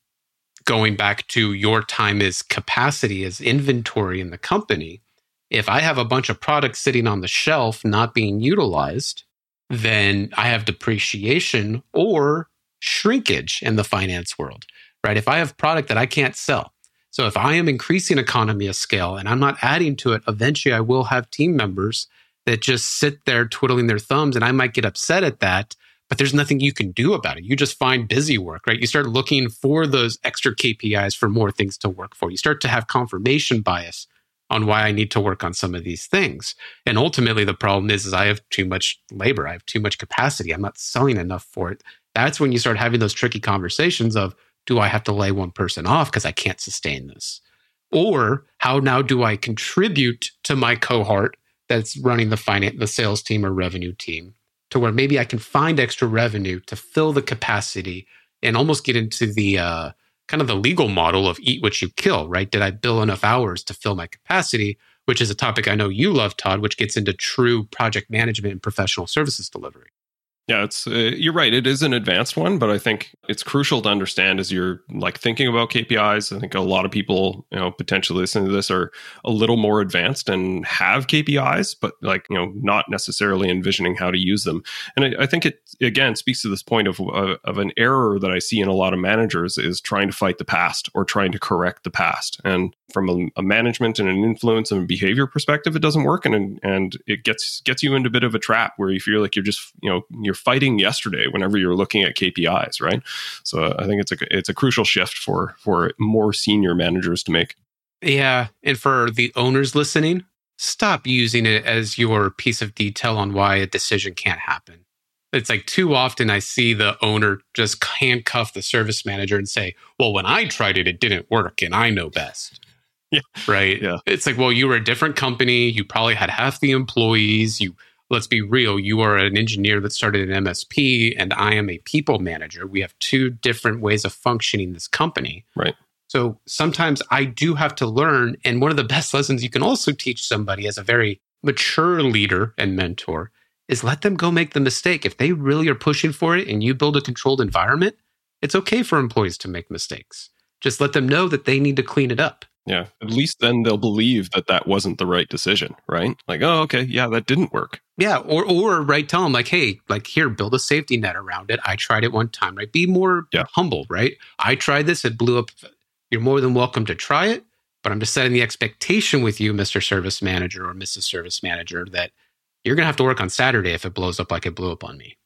going back to your time as capacity as inventory in the company, if I have a bunch of products sitting on the shelf not being utilized, then I have depreciation or shrinkage in the finance world, right? If I have product that I can't sell, so if I am increasing economy of scale and I'm not adding to it, eventually I will have team members that just sit there twiddling their thumbs and I might get upset at that, but there's nothing you can do about it. You just find busy work, right? You start looking for those extra KPIs for more things to work for. You start to have confirmation bias on why I need to work on some of these things. And ultimately the problem is, is I have too much labor. I have too much capacity. I'm not selling enough for it. That's when you start having those tricky conversations of, do I have to lay one person off because I can't sustain this? Or how now do I contribute to my cohort that's running the finance, the sales team or revenue team to where maybe I can find extra revenue to fill the capacity and almost get into the uh, kind of the legal model of eat what you kill, right? Did I bill enough hours to fill my capacity? Which is a topic I know you love, Todd, which gets into true project management and professional services delivery. Yeah, it's uh, you're right. It is an advanced one, but I think it's crucial to understand as you're like thinking about KPIs. I think a lot of people, you know, potentially listening to this are a little more advanced and have KPIs, but like you know, not necessarily envisioning how to use them. And I, I think it again speaks to this point of uh, of an error that I see in a lot of managers is trying to fight the past or trying to correct the past. And from a, a management and an influence and behavior perspective, it doesn't work, and and it gets gets you into a bit of a trap where you feel like you're just you know you're fighting yesterday whenever you're looking at KPIs, right? So I think it's a it's a crucial shift for for more senior managers to make. Yeah, and for the owners listening, stop using it as your piece of detail on why a decision can't happen. It's like too often I see the owner just handcuff the service manager and say, "Well, when I tried it, it didn't work, and I know best." Yeah. Right. Yeah. It's like, well, you were a different company. You probably had half the employees. You let's be real, you are an engineer that started an MSP and I am a people manager. We have two different ways of functioning this company. Right. So sometimes I do have to learn. And one of the best lessons you can also teach somebody as a very mature leader and mentor is let them go make the mistake. If they really are pushing for it and you build a controlled environment, it's okay for employees to make mistakes. Just let them know that they need to clean it up. Yeah. At least then they'll believe that that wasn't the right decision, right? Like, oh, okay, yeah, that didn't work. Yeah. Or, or, right, tell them, like, hey, like, here, build a safety net around it. I tried it one time, right? Be more yeah. humble, right? I tried this, it blew up. You're more than welcome to try it, but I'm just setting the expectation with you, Mr. Service Manager or Mrs. Service Manager, that you're going to have to work on Saturday if it blows up like it blew up on me.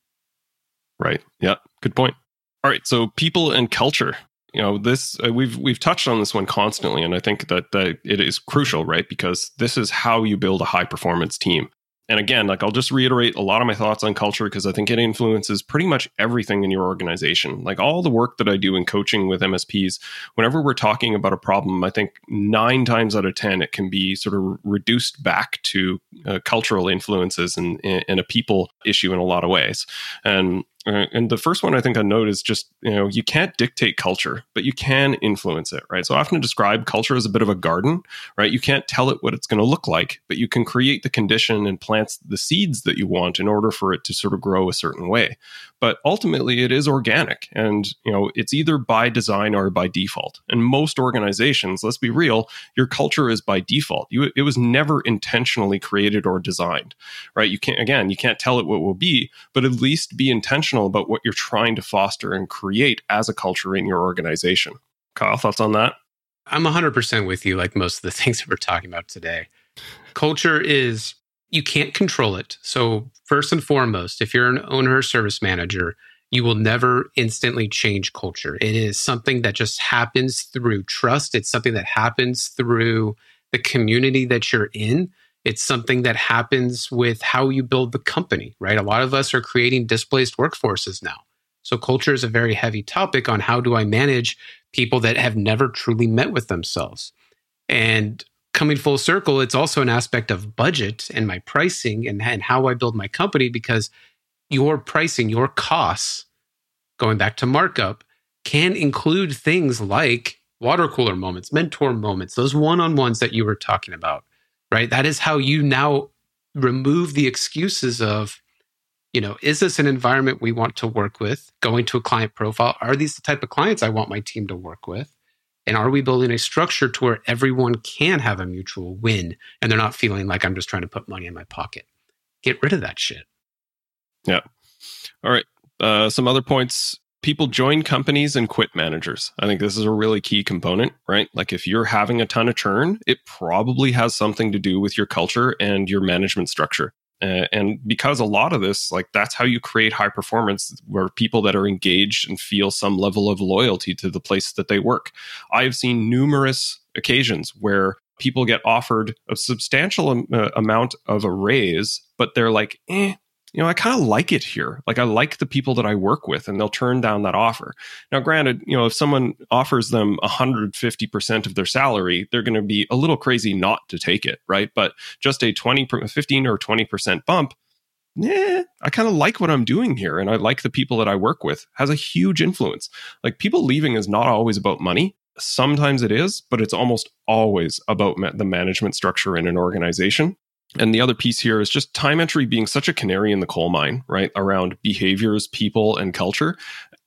Right. Yeah. Good point. All right. So, people and culture you know this uh, we've we've touched on this one constantly and i think that that it is crucial right? Because this is how you build a high performance team. And again like i'll just reiterate a lot of my thoughts on culture because i think it influences pretty much everything in your organization. Like all the work that i do in coaching with msps whenever we're talking about a problem i think nine times out of ten it can be sort of reduced back to uh, cultural influences and, and a people issue in a lot of ways. And uh, and the first one I think I note is just, you know, you can't dictate culture, but you can influence it, right? So I often describe culture as a bit of a garden, right? You can't tell it what it's going to look like, but you can create the condition and plant the seeds that you want in order for it to sort of grow a certain way. But ultimately it is organic and, you know, it's either by design or by default. And most organizations, let's be real, your culture is by default. You, it was never intentionally created or designed, right? You can't, again, you can't tell it what will be, but at least be intentional intentional about what you're trying to foster and create as a culture in your organization. Kyle, thoughts on that? I'm 100% with you, like most of the things that we're talking about today. Culture is, you can't control it. So, first and foremost, if you're an owner or service manager, you will never instantly change culture. It is something that just happens through trust. It's something that happens through the community that you're in. It's something that happens with how you build the company, right? A lot of us are creating displaced workforces now. So culture is a very heavy topic on how do I manage people that have never truly met with themselves. And coming full circle, it's also an aspect of budget and my pricing and, and how I build my company because your pricing, your costs, going back to markup, can include things like water cooler moments, mentor moments, those one on ones that you were talking about, right? That is how you now remove the excuses of, you know, is this an environment we want to work with? Going to a client profile, are these the type of clients I want my team to work with? And are we building a structure to where everyone can have a mutual win and they're not feeling like I'm just trying to put money in my pocket? Get rid of that shit. Yeah. All right. Uh, some other points. People join companies and quit managers. I think this is a really key component, right? Like if you're having a ton of churn, it probably has something to do with your culture and your management structure. Uh, and because a lot of this, like that's how you create high performance, where people that are engaged and feel some level of loyalty to the place that they work. I've seen numerous occasions where people get offered a substantial uh, amount of a raise, but they're like, eh, you know, I kind of like it here. Like I like the people that I work with and they'll turn down that offer. Now, granted, you know, if someone offers them 150% of their salary, they're going to be a little crazy not to take it, right? But just a 20, 15 or 20% bump, yeah, I kind of like what I'm doing here and I like the people that I work with has a huge influence. Like people leaving is not always about money. Sometimes it is, but it's almost always about the management structure in an organization. And the other piece here is just time entry being such a canary in the coal mine, right? Around behaviors, people, and culture.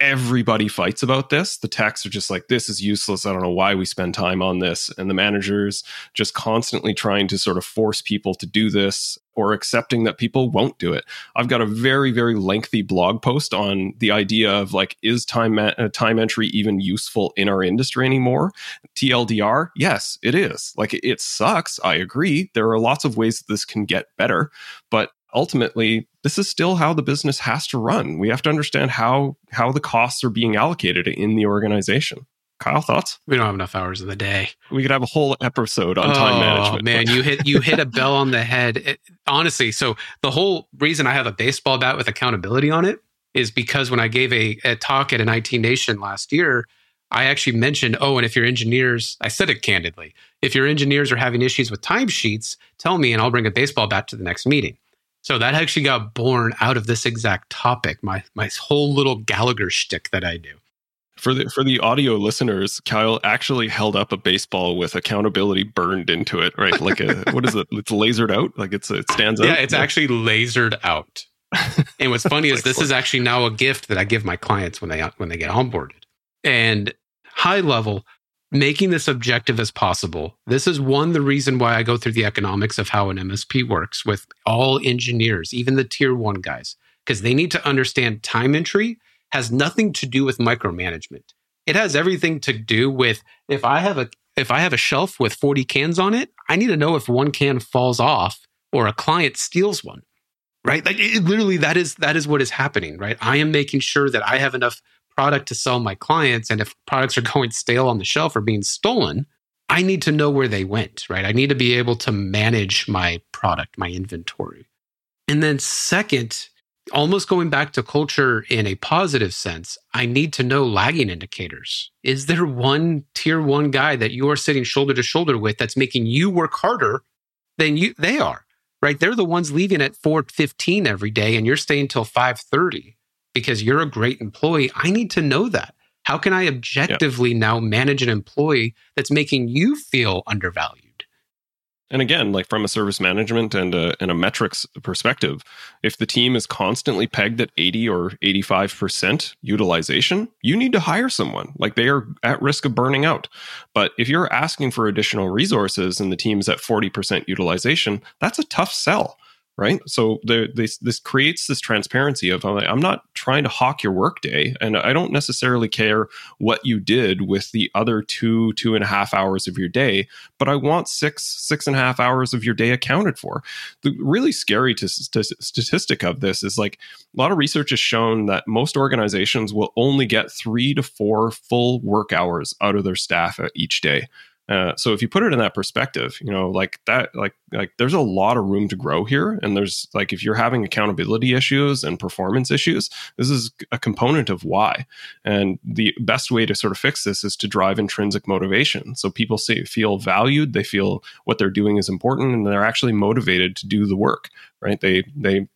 Everybody fights about this. The techs are just like, this is useless. I don't know why we spend time on this. And the managers just constantly trying to sort of force people to do this or accepting that people won't do it. I've got a very, very lengthy blog post on the idea of like, is time, uh, time entry even useful in our industry anymore? TLDR, yes, it is. Like, it sucks. I agree. There are lots of ways that this can get better, but ultimately this is still how the business has to run we have to understand how how the costs are being allocated in the organization Kyle, thoughts? We don't have enough hours in the day. We could have a whole episode on oh, time management. Man, you hit you hit a bell on the head. It, honestly, so the whole reason I have a baseball bat with accountability on it is because when I gave a, a talk at an IT Nation last year, I actually mentioned, oh, and if your engineers, I said it candidly, if your engineers are having issues with timesheets, tell me and I'll bring a baseball bat to the next meeting. So that actually got born out of this exact topic, my my whole little Gallagher shtick that I do. For the for the audio listeners, Kyle actually held up a baseball with accountability burned into it, right? Like a what is it? It's lasered out, like it's it stands out. Yeah, it's yeah. actually lasered out. and what's funny is this is actually now a gift that I give my clients when they when they get onboarded. And high level, making this objective as possible. This is one the reason why I go through the economics of how an MSP works with all engineers, even the tier 1 guys, because they need to understand time entry has nothing to do with micromanagement. It has everything to do with if I have a if I have a shelf with 40 cans on it, I need to know if one can falls off or a client steals one. Right? Like it, literally that is that is what is happening, right? I am making sure that I have enough product to sell my clients and if products are going stale on the shelf or being stolen, I need to know where they went, right? I need to be able to manage my product, my inventory. And then second, almost going back to culture in a positive sense, I need to know lagging indicators. Is there one tier one guy that you are sitting shoulder to shoulder with that's making you work harder than you they are? Right? They're the ones leaving at 4:15 every day and you're staying till 5:30 because you're a great employee. I need to know that. How can I objectively now manage an employee that's making you feel undervalued? And again, like from a service management and a, and a metrics perspective, if the team is constantly pegged at 80 or 85% utilization, you need to hire someone. Like they are at risk of burning out. But if you're asking for additional resources and the team's at 40% utilization, that's a tough sell right? So there, this this creates this transparency of I'm not trying to hawk your workday, and I don't necessarily care what you did with the other two two and a half hours of your day, but I want six six and a half hours of your day accounted for. The really scary t- st- statistic of this is like a lot of research has shown that most organizations will only get three to four full work hours out of their staff each day Uh, so if you put it in that perspective, you know, like that, like like there's a lot of room to grow here, and there's like if you're having accountability issues and performance issues, this is a component of why. And the best way to sort of fix this is to drive intrinsic motivation. So people say feel valued, they feel what they're doing is important, and they're actually motivated to do the work. Right? They they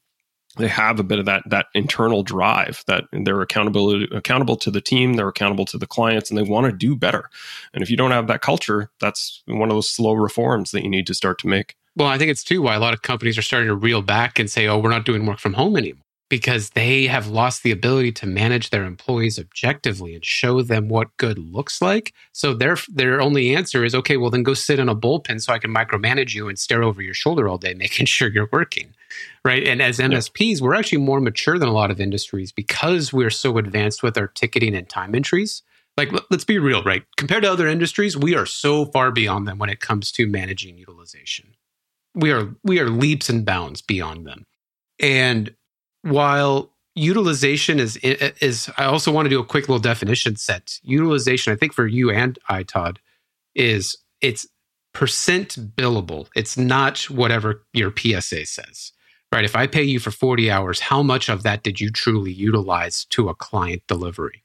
they have a bit of that that internal drive that they're accountable accountable to the team they're accountable to the clients and they want to do better and if you don't have that culture that's one of those slow reforms that you need to start to make well i think it's too why a lot of companies are starting to reel back and say oh we're not doing work from home anymore because they have lost the ability to manage their employees objectively and show them what good looks like. So their their only answer is okay, well then go sit in a bullpen so I can micromanage you and stare over your shoulder all day making sure you're working. Right? And as MSPs, we're actually more mature than a lot of industries because we're so advanced with our ticketing and time entries. Like let's be real, right? Compared to other industries, we are so far beyond them when it comes to managing utilization. We are we are leaps and bounds beyond them. And while utilization is is I also want to do a quick little definition set. Utilization, I think for you and I, Todd, is it's percent billable. It's not whatever your PSA says. Right. If I pay you for 40 hours, how much of that did you truly utilize to a client delivery?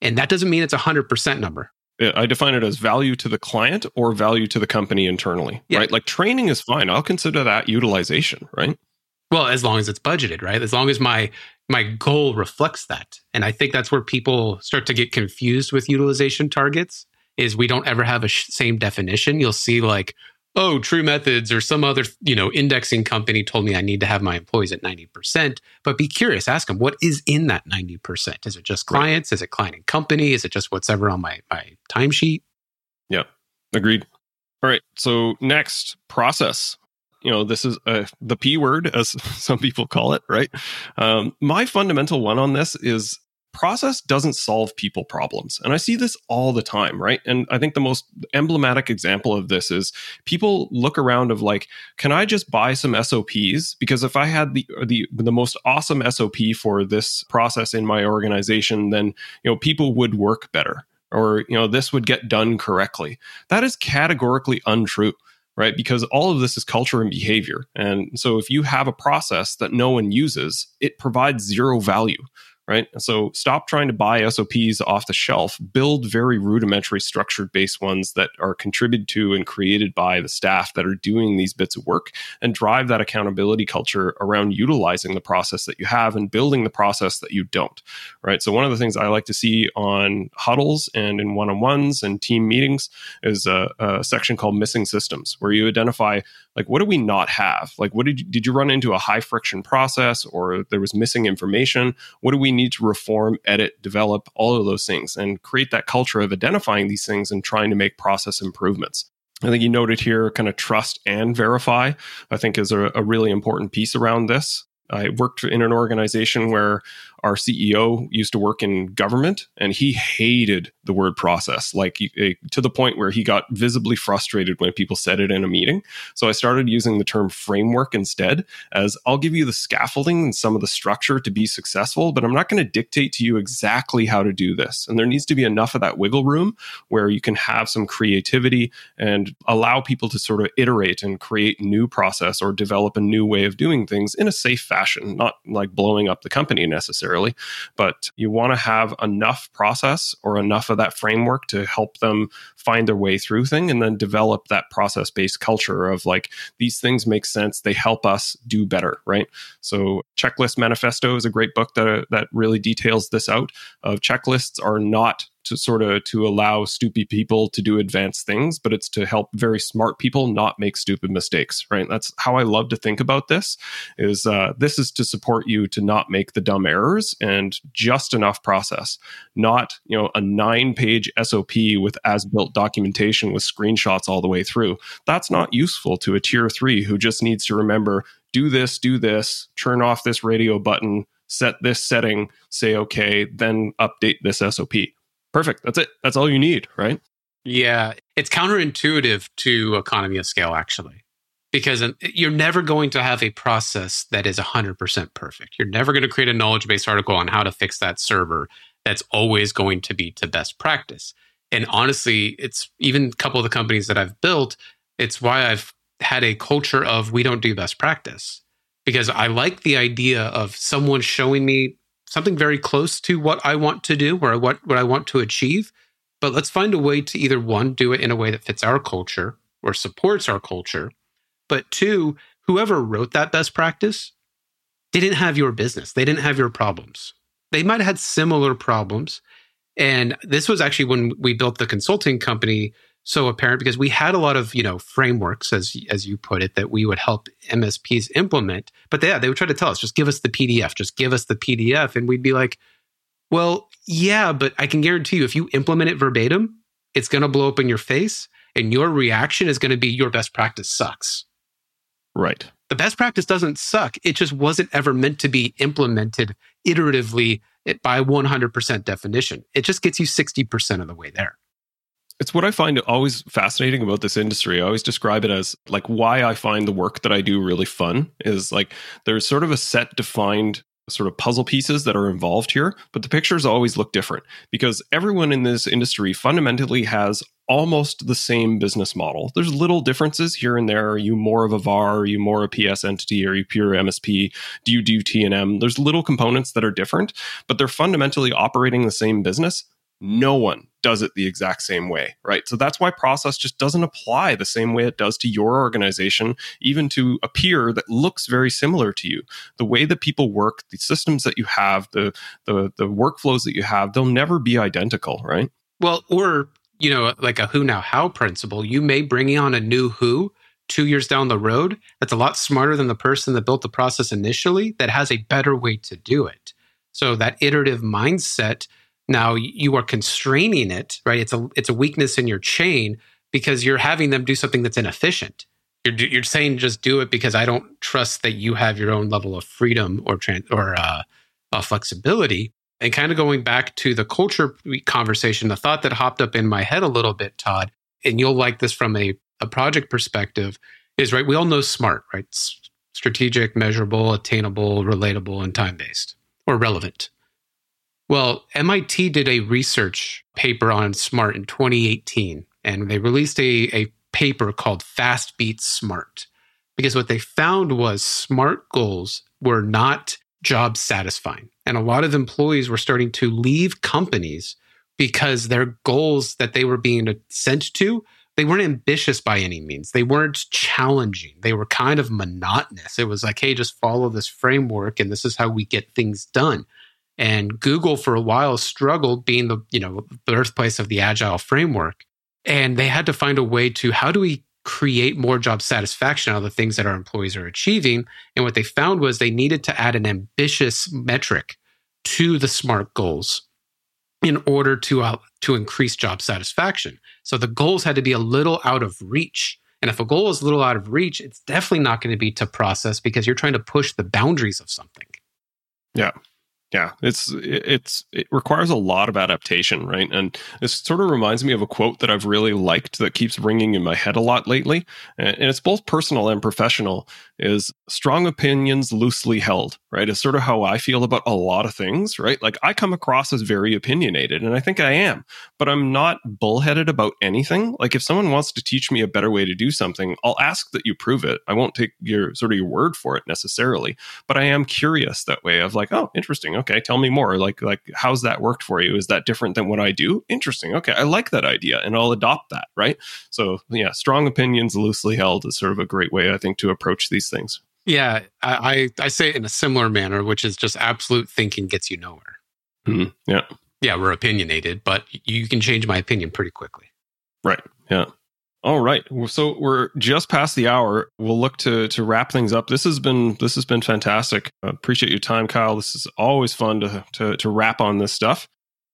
And that doesn't mean it's a hundred percent number. I define it as value to the client or value to the company internally. Yeah. Right. Like training is fine. I'll consider that utilization, right? Well, as long as it's budgeted, right? As long as my my goal reflects that. And I think that's where people start to get confused with utilization targets is we don't ever have a sh- same definition. You'll see like, oh, TruMethods or some other, you know, indexing company told me I need to have my employees at 90%, but be curious, ask them what is in that 90%? Is it just clients? Right. Is it client and company? Is it just what's ever on my my timesheet? Yeah. Agreed. All right. So next, process you know this is uh, the p word as some people call it right um, my fundamental one on this is process doesn't solve people problems. And i see this all the time right? And i think the most emblematic example of this is people look around of like can i just buy some sops because if i had the the the most awesome sop for this process in my organization then you know people would work better or you know this would get done correctly. That is categorically untrue right? Because all of this is culture and behavior. And so if you have a process that no one uses, it provides zero value right? So stop trying to buy SOPs off the shelf. Build very rudimentary structured based ones that are contributed to and created by the staff that are doing these bits of work and drive that accountability culture around utilizing the process that you have and building the process that you don't, right? So one of the things I like to see on huddles and in one-on-ones and team meetings is a, a section called missing systems where you identify like what do we not have? Like what did you, did you run into a high friction process or there was missing information? What do we need to reform edit develop all of those things and create that culture of identifying these things and trying to make process improvements? I think you noted here kind of trust and verify, I think is a, a really important piece around this. I worked in an organization where our CEO used to work in government and he hated the word process, like eh, to the point where he got visibly frustrated when people said it in a meeting. So I started using the term framework instead, as I'll give you the scaffolding and some of the structure to be successful, but I'm not going to dictate to you exactly how to do this. And there needs to be enough of that wiggle room where you can have some creativity and allow people to sort of iterate and create new process or develop a new way of doing things in a safe fashion, not like blowing up the company necessarily necessarily, but you want to have enough process or enough of that framework to help them find their way through thing and then develop that process based culture of like these things make sense they help us do better right? So checklist manifesto is a great book that that really details this out. Of checklists are not to sort of to allow stupid people to do advanced things but it's to help very smart people not make stupid mistakes right? That's how i love to think about this is uh, this is to support you to not make the dumb errors and just enough process not you know a nine page sop with as built documentation with screenshots all the way through. That's not useful to a tier three who just needs to remember do this do this turn off this radio button set this setting say okay then update this sop perfect. That's it. That's all you need, right? Yeah. It's counterintuitive to economy of scale, actually, because you're never going to have a process that is 100% perfect. You're never going to create a knowledge based article on how to fix that server that's always going to be to best practice. And honestly, it's even a couple of the companies that I've built, it's why I've had a culture of we don't do best practice because I like the idea of someone showing me something very close to what I want to do or what, what I want to achieve. But let's find a way to either one, do it in a way that fits our culture or supports our culture. But two, whoever wrote that best practice didn't have your business. They didn't have your problems. They might have had similar problems. And this was actually when we built the consulting company so apparent because we had a lot of you know frameworks as as you put it that we would help MSPs implement. But yeah they would try to tell us just give us the PDF just give us the PDF and we'd be like well yeah but I can guarantee you if you implement it verbatim it's going to blow up in your face and your reaction is going to be your best practice sucks right. The best practice doesn't suck it just wasn't ever meant to be implemented iteratively eh, by 100% definition. It just gets you 60% of the way there it's what I find always fascinating about this industry. I always describe it as like why I find the work that I do really fun is like there's sort of a set defined sort of puzzle pieces that are involved here, but the pictures always look different because everyone in this industry fundamentally has almost the same business model. There's little differences here and there. Are you more of a VAR? Are you more a PS entity? Are you pure MSP? Do you do T&M? There's little components that are different, but they're fundamentally operating the same business no one does it the exact same way, right? So that's why process just doesn't apply the same way it does to your organization, even to a peer that looks very similar to you. The way that people work, the systems that you have, the the the workflows that you have, they'll never be identical, right? Well, or you know, like a who not how principle, you may bring on a new who two years down the road that's a lot smarter than the person that built the process initially that has a better way to do it. So that iterative mindset now you are constraining it, right? It's a it's a weakness in your chain because you're having them do something that's inefficient. You're you're saying just do it because I don't trust that you have your own level of freedom or trans, or uh, uh, flexibility. And kind of going back to the culture conversation, the thought that hopped up in my head a little bit, Todd, and you'll like this from a, a project perspective, is right. We all know SMART, right? Strategic, measurable, attainable, relatable, and time based or relevant. Well, MIT did a research paper on SMART in 2018, and they released a, a paper called Fast Beat Smart. Because what they found was SMART goals were not job satisfying. And a lot of employees were starting to leave companies because their goals that they were being sent to, they weren't ambitious by any means. They weren't challenging. They were kind of monotonous. It was like, hey, just follow this framework and this is how we get things done. And Google for a while struggled being the, you know, birthplace of the agile framework. And they had to find a way to how do we create more job satisfaction out of the things that our employees are achieving? And what they found was they needed to add an ambitious metric to the SMART goals in order to uh, to increase job satisfaction. So the goals had to be a little out of reach. And if a goal is a little out of reach, it's definitely not going to be to process because you're trying to push the boundaries of something. Yeah. Yeah, it's it's it requires a lot of adaptation, right? And this sort of reminds me of a quote that I've really liked that keeps ringing in my head a lot lately, and it's both personal and professional. Is strong opinions loosely held, right? Is sort of how I feel about a lot of things, right? Like I come across as very opinionated, and I think I am, but I'm not bullheaded about anything. Like if someone wants to teach me a better way to do something, I'll ask that you prove it. I won't take your sort of your word for it necessarily, but I am curious that way of like, oh, interesting okay tell me more. Like like how's that worked for you? Is that different than what i do? Interesting. Okay i like that idea and i'll adopt that right? So yeah strong opinions loosely held is sort of a great way i think to approach these things. Yeah i i say it in a similar manner which is just absolute thinking gets you nowhere. Mm-hmm. yeah. Yeah we're opinionated but you can change my opinion pretty quickly. Right. Yeah all right. So we're just past the hour. We'll look to to wrap things up. This has been this has been fantastic. I appreciate your time, Kyle. This is always fun to to to wrap on this stuff.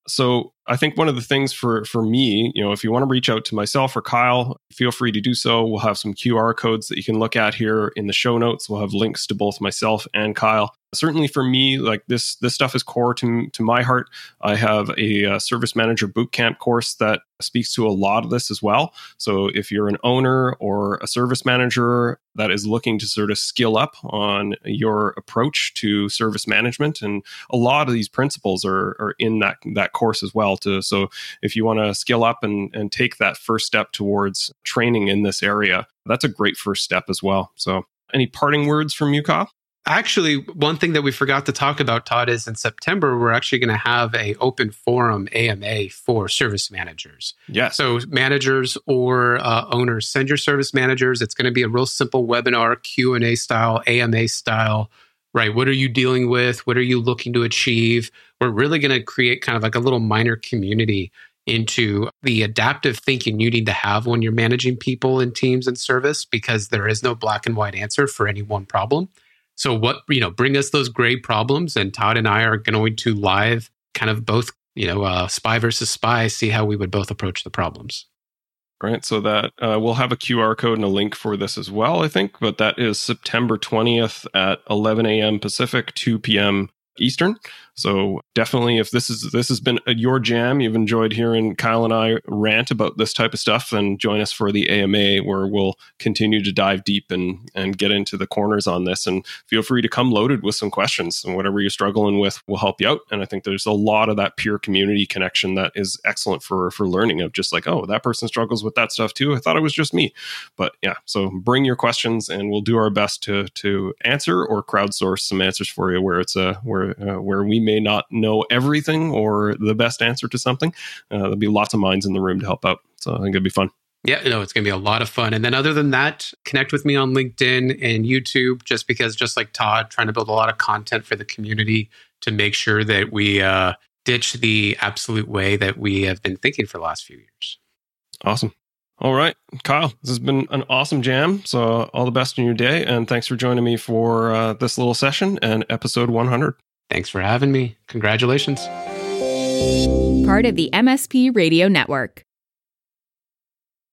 So I think one of the things for for me, you know, if you want to reach out to myself or Kyle, feel free to do so. We'll have some QR codes that you can look at here in the show notes. We'll have links to both myself and Kyle. Certainly for me like this this stuff is core to to my heart. I have a, uh, service manager bootcamp course that speaks to a lot of this as well. So if you're an owner or a service manager that is looking to sort of skill up on your approach to service management and a lot of these principles are, are in that that course as well to so if you want to skill up and and take that first step towards training in this area that's a great first step as well. So any parting words from you kyle Actually, one thing that we forgot to talk about, Todd, is in September we're actually going to have a open forum AMA for service managers. Yeah. So managers or uh, owners, send your service managers. It's going to be a real simple webinar, Q and A style, AMA style. Right. What are you dealing with? What are you looking to achieve? We're really going to create kind of like a little minor community into the adaptive thinking you need to have when you're managing people and teams and service because there is no black and white answer for any one problem. So what, you know, bring us those great problems and Todd and I are going to live kind of both, you know, uh, spy versus spy, see how we would both approach the problems. Right. So that uh, we'll have a QR code and a link for this as well, I think, but that is September 20th at 11 a.m. Pacific, 2 p.m. Eastern. So definitely, if this is this has been your jam, you've enjoyed hearing Kyle and I rant about this type of stuff, then join us for the AMA where we'll continue to dive deep and and get into the corners on this. And feel free to come loaded with some questions and whatever you're struggling with, will help you out. And I think there's a lot of that peer community connection that is excellent for for learning of just like, oh, that person struggles with that stuff too. I thought it was just me, but yeah. So bring your questions, and we'll do our best to to answer or crowdsource some answers for you where it's a where uh, where we may not know everything or the best answer to something. Uh, there'll be lots of minds in the room to help out. So I think it'll be fun. Yeah, no, it's going to be a lot of fun. And then, other than that, connect with me on LinkedIn and YouTube, just because, just like Todd, trying to build a lot of content for the community to make sure that we uh, ditch the absolute way that we have been thinking for the last few years. Awesome. All right, Kyle, this has been an awesome jam. So, all the best in your day. And thanks for joining me for uh, this little session and episode 100. Thanks for having me. Congratulations. Part of the MSP Radio Network.